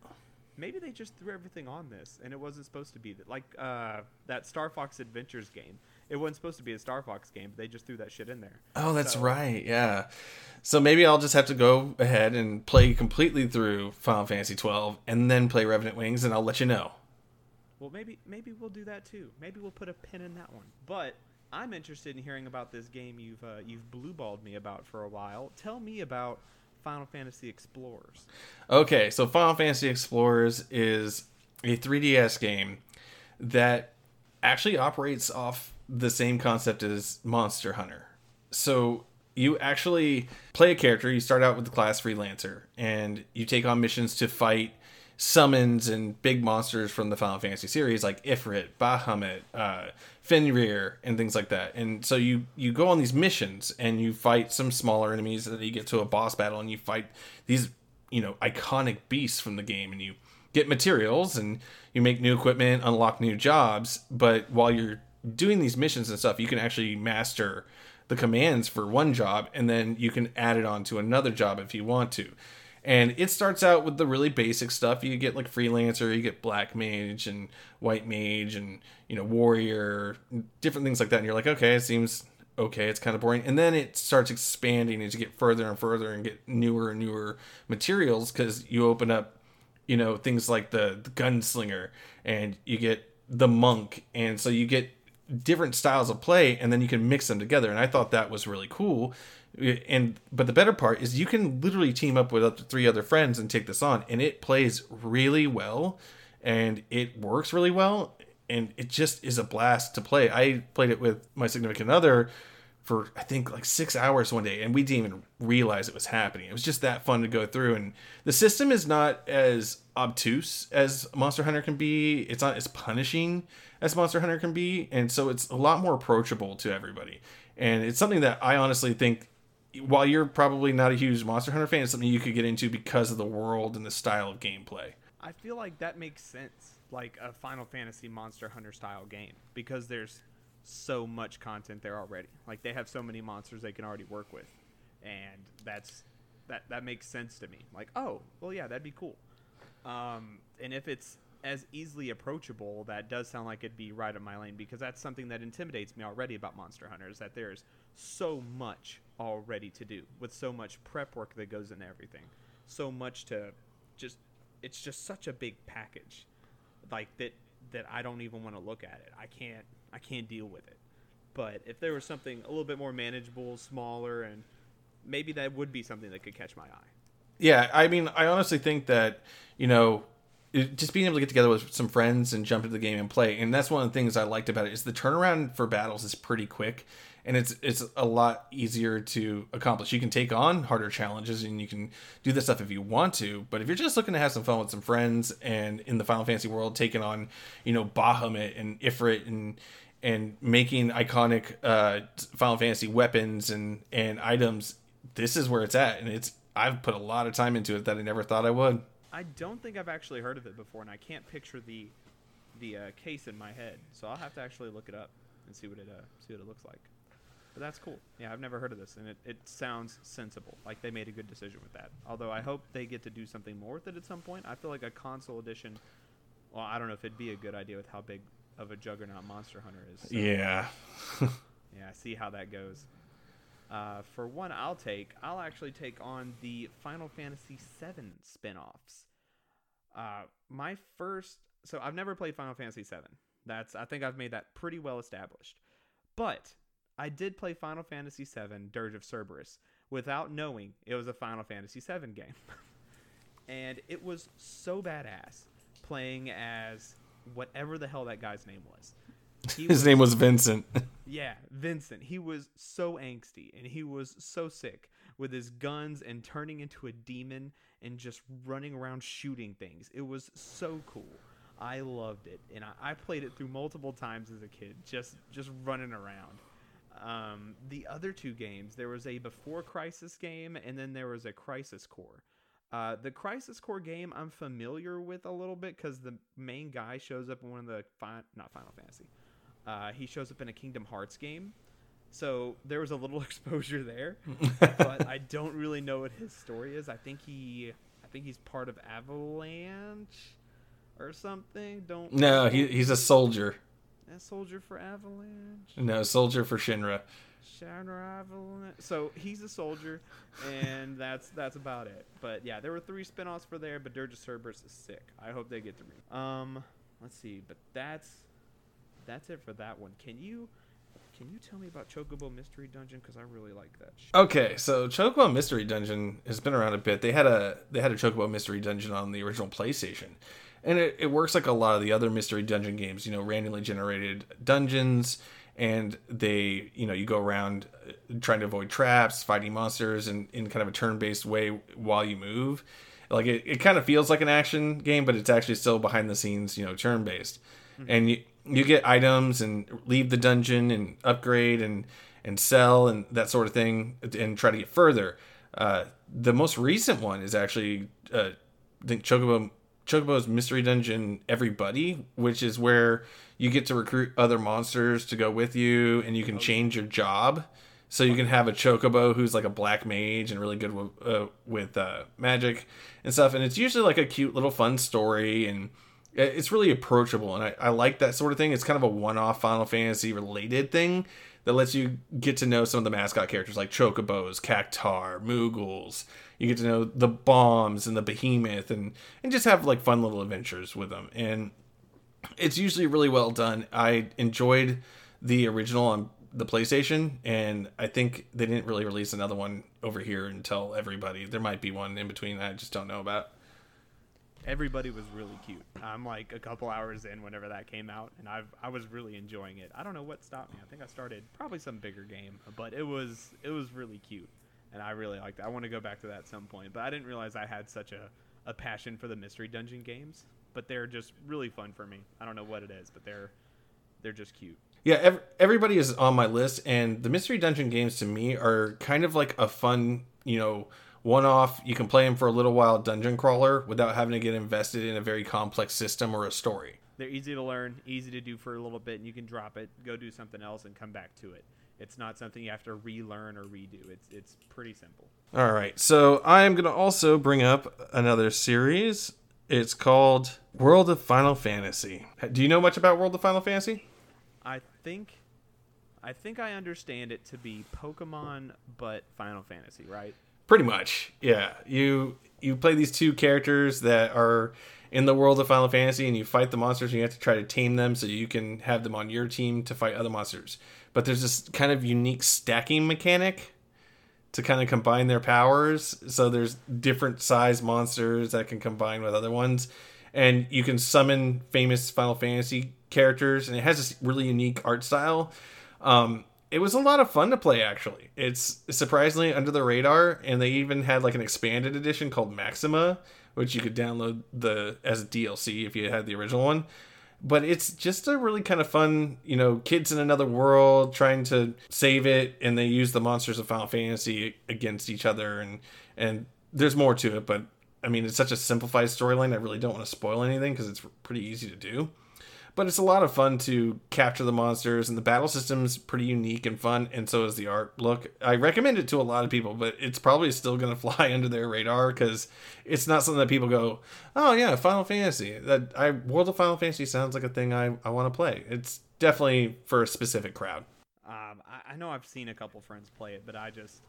maybe they just threw everything on this, and it wasn't supposed to be that. Like uh, that Star Fox Adventures game, it wasn't supposed to be a Star Fox game, but they just threw that shit in there. Oh, that's so, right, yeah. So maybe I'll just have to go ahead and play completely through Final Fantasy 12, and then play Revenant Wings, and I'll let you know. Well, maybe maybe we'll do that too. Maybe we'll put a pin in that one, but I'm interested in hearing about this game you've uh, you've blueballed me about for a while. Tell me about Final Fantasy Explorers. Okay, so Final Fantasy Explorers is a 3DS game that actually operates off the same concept as Monster Hunter. So you actually play a character. You start out with the class freelancer, and you take on missions to fight summons and big monsters from the Final Fantasy series like Ifrit, Bahamut, uh, Fenrir, and things like that. And so you you go on these missions and you fight some smaller enemies, and then you get to a boss battle and you fight these you know iconic beasts from the game, and you get materials and you make new equipment, unlock new jobs. But while you're doing these missions and stuff, you can actually master the commands for one job, and then you can add it on to another job if you want to. And it starts out with the really basic stuff. You get like freelancer, you get black mage and white mage and you know warrior, different things like that. And you're like, okay, it seems okay. It's kind of boring. And then it starts expanding as you get further and further and get newer and newer materials because you open up, you know, things like the, the gunslinger and you get the monk, and so you get different styles of play and then you can mix them together and i thought that was really cool and but the better part is you can literally team up with up to three other friends and take this on and it plays really well and it works really well and it just is a blast to play. I played it with my significant other for i think like six hours one day and we didn't even realize it was happening. It was just that fun to go through and the system is not as obtuse as monster hunter can be. It's not as punishing as monster hunter can be and so it's a lot more approachable to everybody. And it's something that i honestly think while you're probably not a huge Monster Hunter fan, it's something you could get into because of the world and the style of gameplay. I feel like that makes sense, like a Final Fantasy Monster Hunter style game, because there's so much content there already. Like they have so many monsters they can already work with, and that's that that makes sense to me. Like, oh, well, yeah, that'd be cool. Um, and if it's as easily approachable, that does sound like it'd be right up my lane because that's something that intimidates me already about Monster Hunter is that there's so much already to do with so much prep work that goes into everything, so much to just it's just such a big package, like that that I don't even want to look at it. I can't I can't deal with it. But if there was something a little bit more manageable, smaller, and maybe that would be something that could catch my eye. Yeah, I mean, I honestly think that you know just being able to get together with some friends and jump into the game and play and that's one of the things i liked about it is the turnaround for battles is pretty quick and it's it's a lot easier to accomplish you can take on harder challenges and you can do this stuff if you want to but if you're just looking to have some fun with some friends and in the final fantasy world taking on you know bahamut and ifrit and and making iconic uh final fantasy weapons and and items this is where it's at and it's i've put a lot of time into it that i never thought i would I don't think I've actually heard of it before, and I can't picture the the uh, case in my head. So I'll have to actually look it up and see what it uh, see what it looks like. But that's cool. Yeah, I've never heard of this, and it, it sounds sensible. Like they made a good decision with that. Although I hope they get to do something more with it at some point. I feel like a console edition. Well, I don't know if it'd be a good idea with how big of a juggernaut Monster Hunter is. So, yeah. yeah, see how that goes. Uh, for one, I'll take. I'll actually take on the Final Fantasy VII spin-offs. Uh, my first, so I've never played Final Fantasy VII. That's I think I've made that pretty well established. But I did play Final Fantasy VII Dirge of Cerberus without knowing it was a Final Fantasy VII game, and it was so badass playing as whatever the hell that guy's name was. His was, name was Vincent. yeah, Vincent. He was so angsty and he was so sick with his guns and turning into a demon and just running around shooting things. It was so cool. I loved it, and I, I played it through multiple times as a kid, just just running around. Um, the other two games, there was a Before Crisis game, and then there was a Crisis Core. Uh, the Crisis Core game I'm familiar with a little bit because the main guy shows up in one of the fi- not Final Fantasy, uh, he shows up in a Kingdom Hearts game. So there was a little exposure there, but I don't really know what his story is. I think he, I think he's part of Avalanche or something. Don't. No, he, he's a soldier. A soldier for Avalanche. No, soldier for Shinra. Shinra Avalanche. So he's a soldier, and that's that's about it. But yeah, there were three spinoffs for there. But Dirge of Cerberus is sick. I hope they get to me. Um, let's see. But that's that's it for that one. Can you can you tell me about Chocobo Mystery Dungeon because I really like that. Okay, so Chocobo Mystery Dungeon has been around a bit. They had a they had a Chocobo Mystery Dungeon on the original PlayStation, and it, it works like a lot of the other Mystery Dungeon games. You know, randomly generated dungeons, and they you know you go around uh, trying to avoid traps, fighting monsters, and in kind of a turn based way while you move Like it, it kind of feels like an action game, but it's actually still behind the scenes, you know, turn based. And you you get items and leave the dungeon and upgrade and and sell and that sort of thing and try to get further. Uh, the most recent one is actually uh, I think Chocobo Chocobo's Mystery Dungeon Everybody, which is where you get to recruit other monsters to go with you and you can change your job. So you can have a Chocobo who's like a black mage and really good with, uh, with uh, magic and stuff. And it's usually like a cute little fun story and it's really approachable. And I, I like that sort of thing. It's kind of a one off Final Fantasy related thing that lets you get to know some of the mascot characters like Chocobos, Cactuar, Moogles. You get to know the bombs and the behemoth and, and just have like fun little adventures with them. And it's usually really well done. I enjoyed the original on the PlayStation, and I think they didn't really release another one over here until everybody. There might be one in between I just don't know about. Everybody was really cute. I'm like a couple hours in whenever that came out, and I've I was really enjoying it. I don't know what stopped me. I think I started probably some bigger game, but it was it was really cute, and I really liked it. I want to go back to that at some point, but I didn't realize I had such a a passion for the mystery dungeon games. But they're just really fun for me. I don't know what it is, but they're they're just cute. Yeah, ev- everybody is on my list, and the mystery dungeon games to me are kind of like a fun, you know, one off. You can play them for a little while, dungeon crawler, without having to get invested in a very complex system or a story. They're easy to learn, easy to do for a little bit, and you can drop it, go do something else, and come back to it. It's not something you have to relearn or redo. It's it's pretty simple. All right, so I am going to also bring up another series. It's called World of Final Fantasy. Do you know much about World of Final Fantasy? I think I think I understand it to be Pokemon but Final Fantasy, right? Pretty much, yeah. You you play these two characters that are in the world of Final Fantasy, and you fight the monsters. and You have to try to tame them so you can have them on your team to fight other monsters. But there's this kind of unique stacking mechanic to kind of combine their powers. So there's different size monsters that can combine with other ones, and you can summon famous Final Fantasy characters, and it has this really unique art style. Um, it was a lot of fun to play actually. It's surprisingly under the radar and they even had like an expanded edition called maxima which you could download the as a dlc if you had the original one. But it's just a really kind of fun you know kids in another world trying to save it and they use the monsters of final fantasy against each other and and there's more to it but i mean it's such a simplified storyline i really don't want to spoil anything because it's pretty easy to do but it's a lot of fun to capture the monsters and the battle system's pretty unique and fun and so is the art look. I recommend it to a lot of people but it's probably still going to fly under their radar because it's not something that people go oh yeah final fantasy. That i world of final fantasy sounds like a thing i, I want to play. It's definitely for a specific crowd. Um, I, I know i've seen a couple friends play it but i just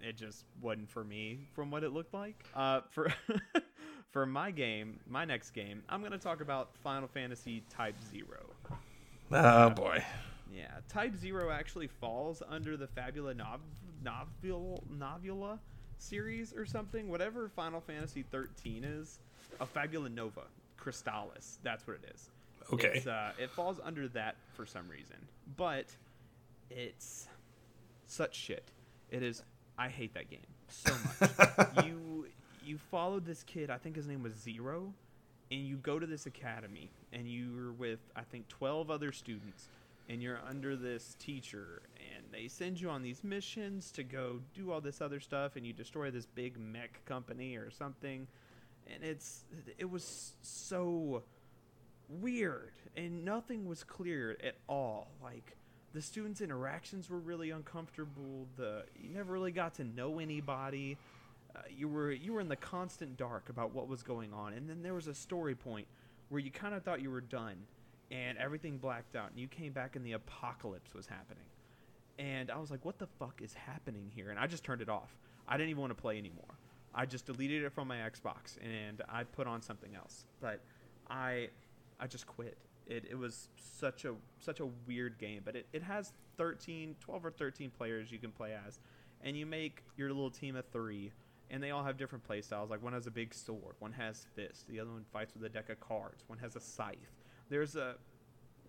it just wasn't for me from what it looked like. Uh, for for my game, my next game, I'm gonna talk about Final Fantasy Type Zero. Oh boy. Yeah, Type Zero actually falls under the Fabula Nov- Novula Novula series or something. Whatever Final Fantasy 13 is, a Fabula Nova Crystallis. That's what it is. Okay. It's, uh, it falls under that for some reason, but it's such shit. It is I hate that game so much. you you followed this kid, I think his name was Zero, and you go to this academy and you're with I think 12 other students and you're under this teacher and they send you on these missions to go do all this other stuff and you destroy this big mech company or something and it's it was so weird and nothing was clear at all like the students' interactions were really uncomfortable. The you never really got to know anybody. Uh, you were you were in the constant dark about what was going on, and then there was a story point where you kind of thought you were done, and everything blacked out, and you came back, and the apocalypse was happening, and I was like, "What the fuck is happening here?" And I just turned it off. I didn't even want to play anymore. I just deleted it from my Xbox, and I put on something else. But I I just quit it, it was such a such a weird game but it, it has 13 12 or 13 players you can play as and you make your little team of three and they all have different play styles. Like one has a big sword. One has fists. The other one fights with a deck of cards. One has a scythe. There's a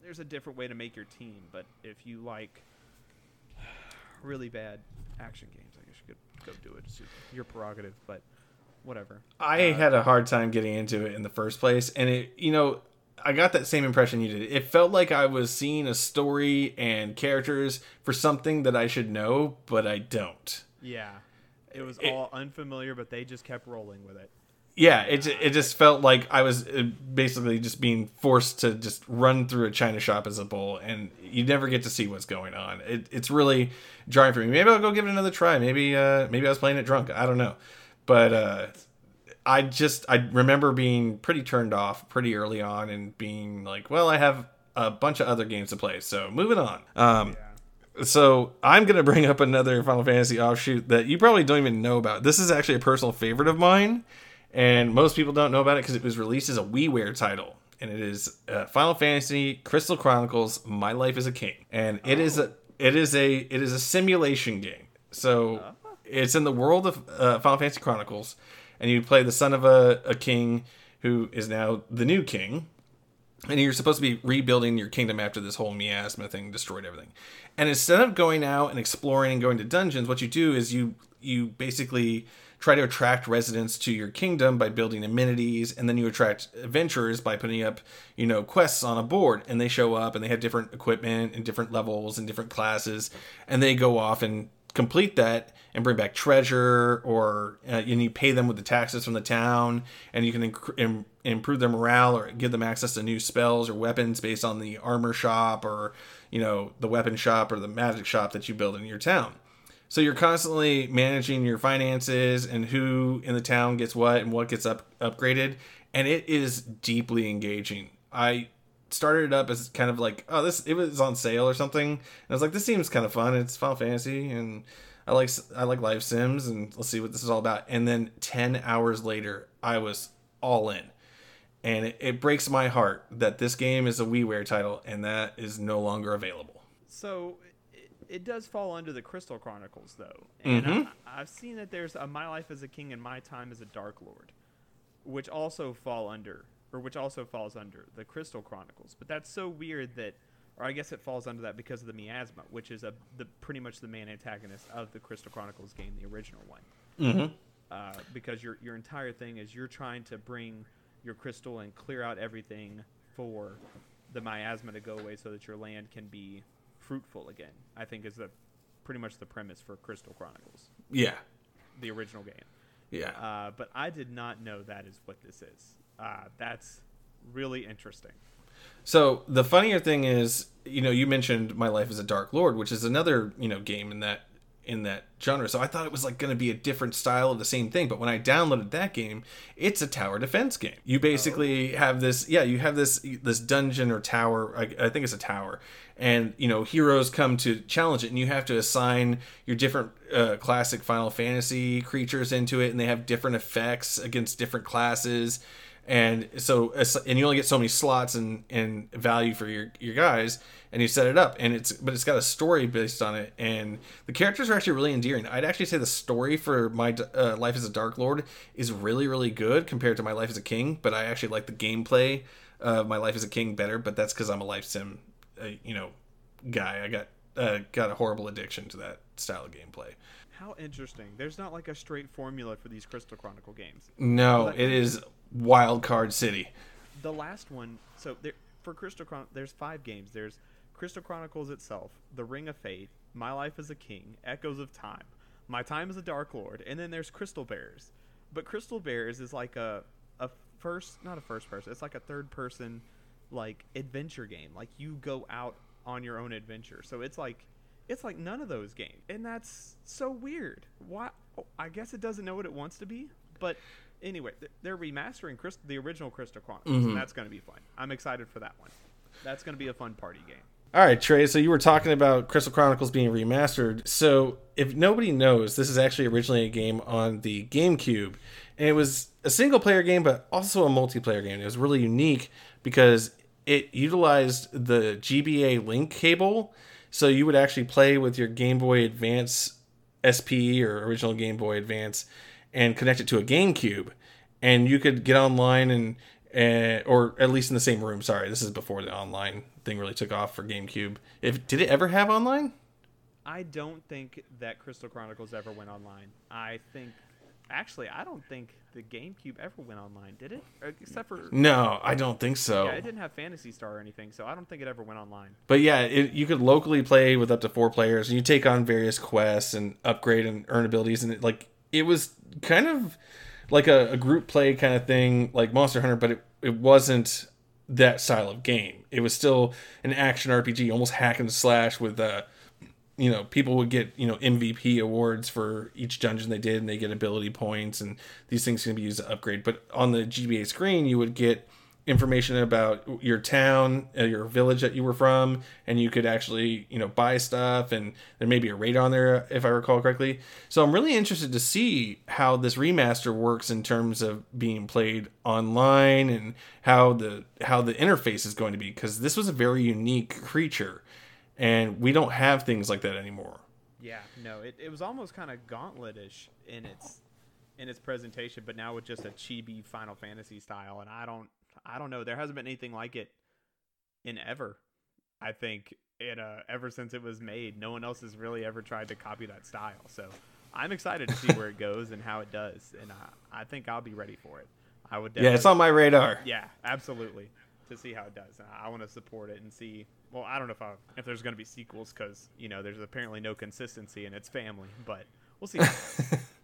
there's a different way to make your team but if you like really bad action games i guess you could go do it. It's your prerogative but whatever. I uh, had a hard time getting into it in the first place, and it, you know, I got that same impression you did. It felt like I was seeing a story and characters for something that I should know, but I don't. Yeah, it was all unfamiliar, but they just kept rolling with it. Yeah, it it just felt like I was uh, basically just being forced to just run through a china shop as a bull, and you never get to see what's going on. It, it's really jarring for me. Maybe I'll go give it another try. Maybe uh, maybe I was playing it drunk. I don't know, but uh, I just I remember being pretty turned off pretty early on and being like, well, I have a bunch of other games to play, so moving on. Um, so I'm gonna bring up another Final Fantasy offshoot that you probably don't even know about. This is actually a personal favorite of mine, and most people don't know about it because it was released as a WiiWare title, and it is uh, Final Fantasy Crystal Chronicles: My Life as a King, and it is a it is a it is a simulation game. So it's in the world of uh, Final Fantasy Chronicles, and you play the son of a, a king who is now the new king, and you're supposed to be rebuilding your kingdom after this whole miasma thing destroyed everything. And instead of going out and exploring and going to dungeons, what you do is you you basically try to attract residents to your kingdom by building amenities, and then you attract adventurers by putting up you know quests on a board, and they show up and they have different equipment and different levels and different classes, and they go off and complete that and bring back treasure or uh, and you pay them with the taxes from the town and you can inc- Im- improve their morale or give them access to new spells or weapons based on the armor shop or you know the weapon shop or the magic shop that you build in your town. So you're constantly managing your finances and who in the town gets what and what gets up upgraded and it is deeply engaging. I started it up as kind of like oh this it was on sale or something. And i was like this seems kind of fun. It's final fantasy and i like i like live sims and let's see what this is all about. And then 10 hours later i was all in. And it, it breaks my heart that this game is a WiiWare title and that is no longer available. So it, it does fall under the Crystal Chronicles, though, and Mhm. I, I've seen that there's a My Life as a King and My Time as a Dark Lord, which also fall under, or which also falls under the Crystal Chronicles. But that's so weird that, or I guess it falls under that because of the miasma, which is a the pretty much the main antagonist of the Crystal Chronicles game, the original one. mm-hmm. uh, because your your entire thing is you're trying to bring your crystal and clear out everything for the miasma to go away so that your land can be fruitful again. I think is the pretty much the premise for Crystal Chronicles, yeah the original game. yeah Uh, but I did not know that is what this is. Uh, that's really interesting. So the funnier thing is, you know, you mentioned My Life as a Dark Lord, which is another, you know, game in that in that genre. So I thought it was like going to be a different style of the same thing, but when I downloaded that game, it's a tower defense game. You basically have this, yeah, you have this this dungeon or tower. I, I think it's a tower, and you know, heroes come to challenge it, and you have to assign your different uh, classic Final Fantasy creatures into it, and they have different effects against different classes and so and you only get so many slots and and value for your your guys and you set it up and it's but it's got a story based on it and the characters are actually really endearing i'd actually say the story for my uh, life as a dark lord is really really good compared to my life as a king but i actually like the gameplay of my life as a king better but that's because i'm a life sim uh, you know guy i got uh, got a horrible addiction to that style of gameplay How interesting. There's not like a straight formula for these Crystal Chronicle games. no it is wild card city. The last one so there for crystal Chron- there's five games. There's crystal chronicles itself the ring of fate my life as a king echoes of time my time as a dark lord and then there's crystal bearers. But crystal bearers is like a a first not a first person it's like a third person like adventure game. Like you go out on your own adventure. So it's like it's like none of those games. And that's so weird. Why oh, i guess it doesn't know what it wants to be but anyway th- they're remastering Crystal, the original crystal chronicles and mm-hmm. that's going to be fun i'm excited for that one that's going to be a fun party game All right, Trey. So you were talking about Crystal Chronicles being remastered. So if nobody knows, this is actually originally a game on the GameCube, and it was a single player game, but also a multiplayer game. It was really unique because it utilized the GBA link cable, so you would actually play with your Game Boy Advance SP or original Game Boy Advance and connect it to a GameCube, and you could get online and uh, or at least in the same room. Sorry, this is before the online thing really took off for GameCube. If did it ever have online? i don't think that crystal chronicles ever went online i think Actually, I don't think the GameCube ever went online, did it? Except for No, I don't think so. yeah, it didn't have Phantasy Star or anything, so I don't think it ever went online. But yeah, it, you could locally play with up to four players, and you take on various quests and upgrade and earn abilities, and it, like it was kind of like a, a group play kind of thing, like Monster Hunter, but it, it wasn't that style of game. It was still an action RPG, almost hack and slash with uh, you know, people would get you know MVP awards for each dungeon they did, and they get ability points, and these things can be used to upgrade. But on the GBA screen, you would get information about your town, uh, your village that you were from, and you could actually you know buy stuff, and there may be a rate on there if I recall correctly. So I'm really interested to see how this remaster works in terms of being played online and how the how the interface is going to be because this was a very unique creature and we don't have things like that anymore. Yeah, no, it, it was almost kind of gauntletish in its in its presentation, but now with just a chibi Final Fantasy style, and I don't I don't know, there hasn't been anything like it in ever. I think it uh, ever since it was made, no one else has really ever tried to copy that style. So I'm excited to see where it goes and how it does, and I, I think I'll be ready for it. I would. Yeah, it's on my radar. Yeah, absolutely. To see how it does, and I want to support it and see. Well, I don't know if I, if there's going to be sequels because you know there's apparently no consistency in its family, but we'll see.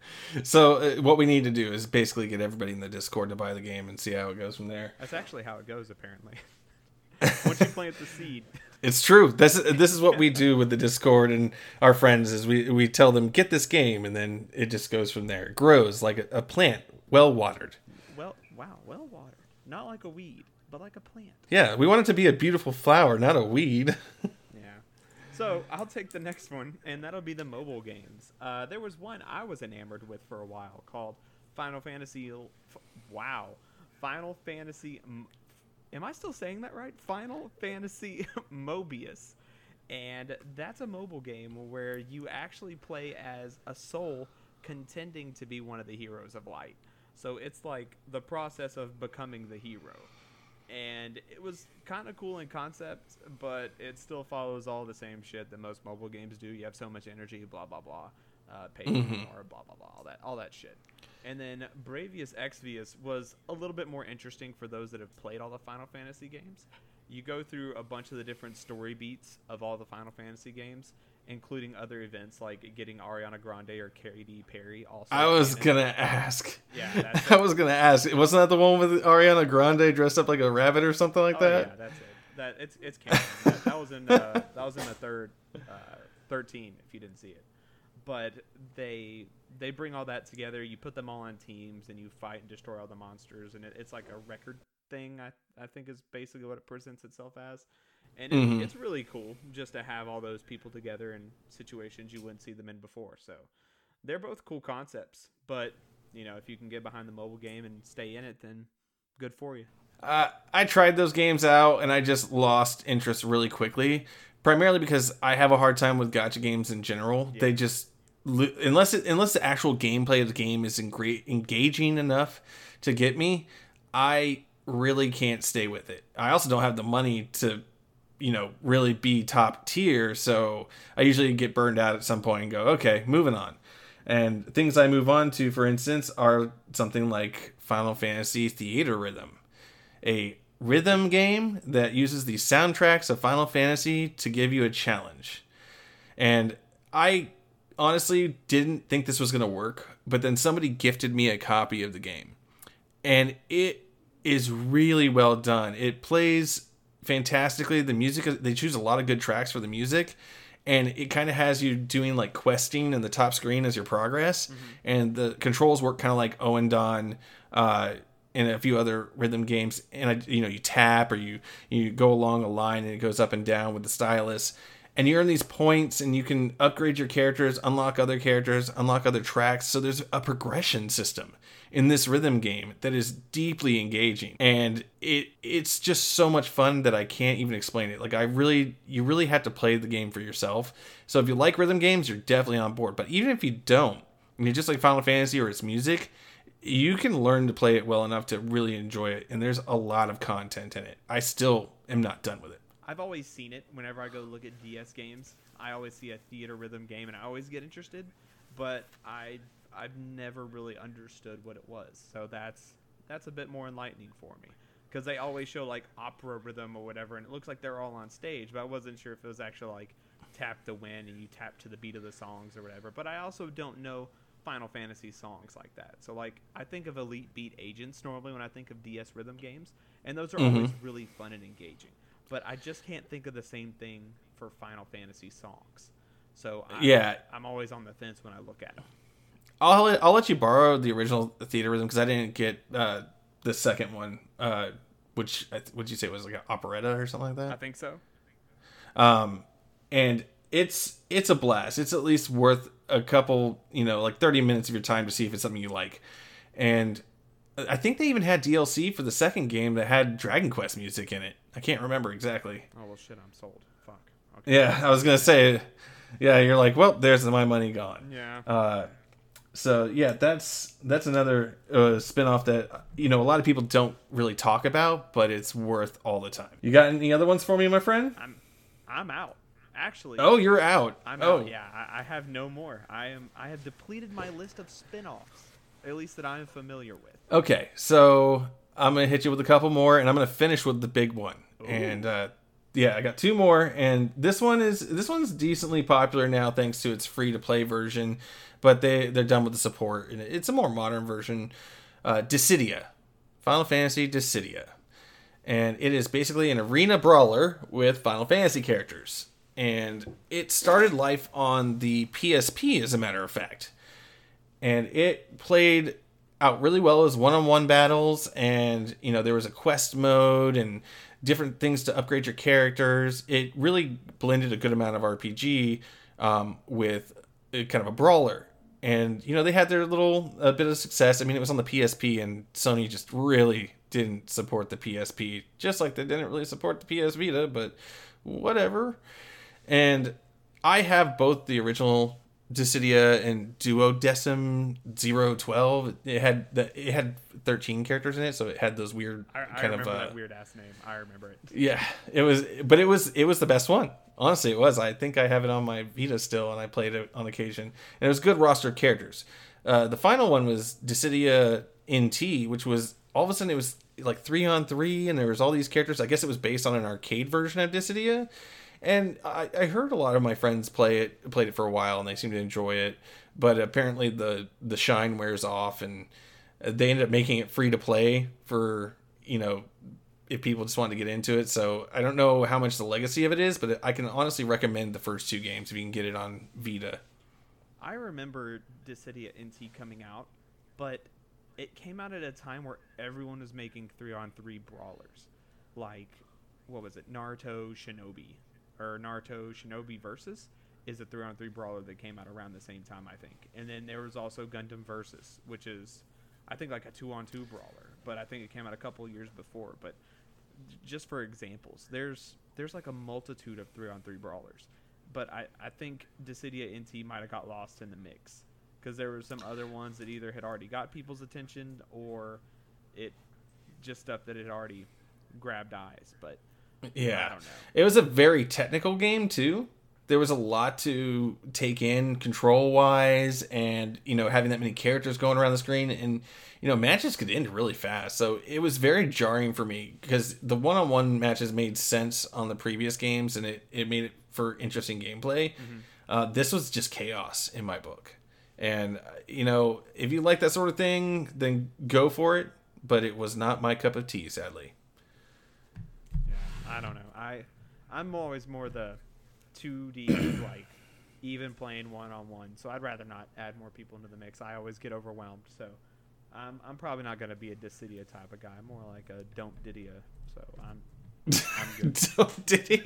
so uh, what we need to do is basically get everybody in the Discord to buy the game and see how it goes from there. That's actually how it goes, apparently. Once you plant the seed. It's true. This is this is what we do with the Discord and our friends is we we tell them get this game and then it just goes from there. It grows like a, a plant, well watered. Well, wow, well watered. Not like a weed, but like a plant. Yeah, we want it to be a beautiful flower, not a weed. So I'll take the next one, and that'll be the mobile games. Uh, there was one I was enamored with for a while called Final Fantasy. F- wow, Final Fantasy. M- Am I still saying that right? Final Fantasy Mobius, and that's a mobile game where you actually play as a soul contending to be one of the heroes of light. So it's like the process of becoming the hero and it was kind of cool in concept, but it still follows all the same shit that most mobile games do. You have so much energy, blah blah blah, uh, pay more, blah blah blah, all that, all that shit. And then Bravius Exvius was a little bit more interesting for those that have played all the Final Fantasy games. You go through a bunch of the different story beats of all the Final Fantasy games, including other events like getting Ariana Grande or Katy Perry. Also, I was canon. gonna ask. Yeah, that's I was gonna ask. Wasn't that the one with Ariana Grande dressed up like a rabbit or something like Oh, that? yeah, that's it. That it's it's canon. that, that was in uh, that was in the third uh, thirteen. If you didn't see it, but they they bring all that together. You put them all on teams, and you fight and destroy all the monsters, and it, it's like a record thing. I I think is basically what it presents itself as, and it, Mhm. it's really cool just to have all those people together in situations you wouldn't see them in before. So they're both cool concepts, but you know if you can get behind the mobile game and stay in it, then good for you. Uh, I tried those games out and I just lost interest really quickly. Primarily because I have a hard time with gacha games in general. They just unless it, unless the actual gameplay of the game is engra- engaging enough to get me, I really can't stay with it. I also don't have the money to you know really be top tier, so I usually get burned out at some point and go, okay, moving on. And things I move on to, for instance, are something like Final Fantasy Theatrhythm a rhythm game that uses the soundtracks of Final Fantasy to give you a challenge. And I honestly didn't think this was going to work, but then somebody gifted me a copy of the game. And it is really well done. It plays fantastically. The music, they choose a lot of good tracks for the music. And it kind of has you doing like questing in the top screen as your progress. And the controls work kind of like Ouendan, uh, and a few other rhythm games and I, you know you tap or you you go along a line and it goes up and down with the stylus and you earn these points and you can upgrade your characters unlock other characters unlock other tracks so there's a progression system in this rhythm game that is deeply engaging. And it it's just so much fun that I can't even explain it. Like I really you really have to play the game for yourself. So if you like rhythm games you're definitely on board. But even if you don't I mean just like Final Fantasy or its music you can learn to play it well enough to really enjoy it. And there's a lot of content in it. I still am not done with it. I've always seen it whenever I go look at DS games. I always see a Theatrhythm game and I always get interested, but I I've never really understood what it was. So that's that's a bit more enlightening for me because they always show like opera rhythm or whatever, and it looks like they're all on stage. But I wasn't sure if it was actually like tap to win and you tap to the beat of the songs or whatever. But I also don't know Final Fantasy songs like that. So like I think of Elite Beat Agents normally when I think of DS rhythm games, and those are Mhm. always really fun and engaging. But I just can't think of the same thing for Final Fantasy songs. So I, Yeah. I'm always on the fence when I look at them. I'll let, I'll let you borrow the original Theatrhythm because I didn't get uh, the second one, uh, which would you say was like an operetta or something like that? I think so. Um, and it's it's a blast. It's at least worth a couple, you know, like thirty minutes of your time to see if it's something you like. And I think they even had DLC for the second game that had Dragon Quest music in it. I can't remember exactly. Oh well, shit, I'm sold. Fuck. Okay. Yeah, I was gonna say, yeah, you're like, well, there's my money gone. Yeah. Uh, so yeah, that's that's another uh, spin-off that you know a lot of people don't really talk about, but it's worth all the time. You got any other ones for me, my friend? I'm I'm out. Actually. Oh, you're out. I'm oh, out. Yeah, I, I have no more. I am. I have depleted my list of spin-offs, at least that I am familiar with. Okay, so I'm gonna hit you with a couple more, and I'm gonna finish with the big one. And uh, yeah, I got two more, and this one is this one's decently popular now thanks to its free to play version, but they they're done with the support, and it's a more modern version. Uh, Dissidia, Final Fantasy Dissidia, and it is basically an arena brawler with Final Fantasy characters, and it started life on the PSP, as a matter of fact and it played out really well as one-on-one battles and you know there was a quest mode and different things to upgrade your characters. It really blended a good amount of rpg um, with kind of a brawler. And you know they had their little a bit of success. I mean it was on the psp and sony just really didn't support the psp just like they didn't really support the ps vita but whatever. And I have both the original Dissidia and Duodecim 012. It had the, it had 13 characters in it, so it had those weird I, I kind remember of uh, that weird ass name. I remember it. yeah. It was, but it was it was the best one. Honestly, it was. I think I have it on my Vita still, and I played it on occasion. And it was good roster of characters. Uh, the final one was Dissidia NT, which was all of a sudden it was like three on three, and there was all these characters. I guess it was based on an arcade version of Dissidia. And I, I heard a lot of my friends play it, played it for a while, and they seemed to enjoy it. But apparently the the shine wears off, and they ended up making it free to play for you know if people just wanted to get into it. So I don't know how much the legacy of it is, but I can honestly recommend the first two games if you can get it on Vita. I remember Dissidia NT coming out, but it came out at a time where everyone was making three on three brawlers. Like, what was it? Naruto Shinobi. Or Naruto Shinobi Versus is a three on three brawler that came out around the same time, I think. And then there was also Gundam Versus, which is, I think, like a two on two brawler. But I think it came out a couple years before. But just for examples, there's there's like a multitude of three on three brawlers. But I, I think Dissidia NT might have got lost in the mix because there were some other ones that either had already got people's attention or it just stuff that had already grabbed eyes. But Yeah. I don't know. It was a very technical game too. There was a lot to take in control wise and you know having that many characters going around the screen and you know matches could end really fast. So it was very jarring for me because the one-on-one matches made sense on the previous games and it it made it for interesting gameplay. Uh, this was just chaos in my book. And you know, if you like that sort of thing, then go for it, but it was not my cup of tea sadly. I don't know. I I'm always more the 2D like even playing one on one. So I'd rather not add more people into the mix. I always get overwhelmed. So I'm I'm probably not gonna be a Dissidia type of guy. More like a don't Didia. So I'm I'm good. So did he?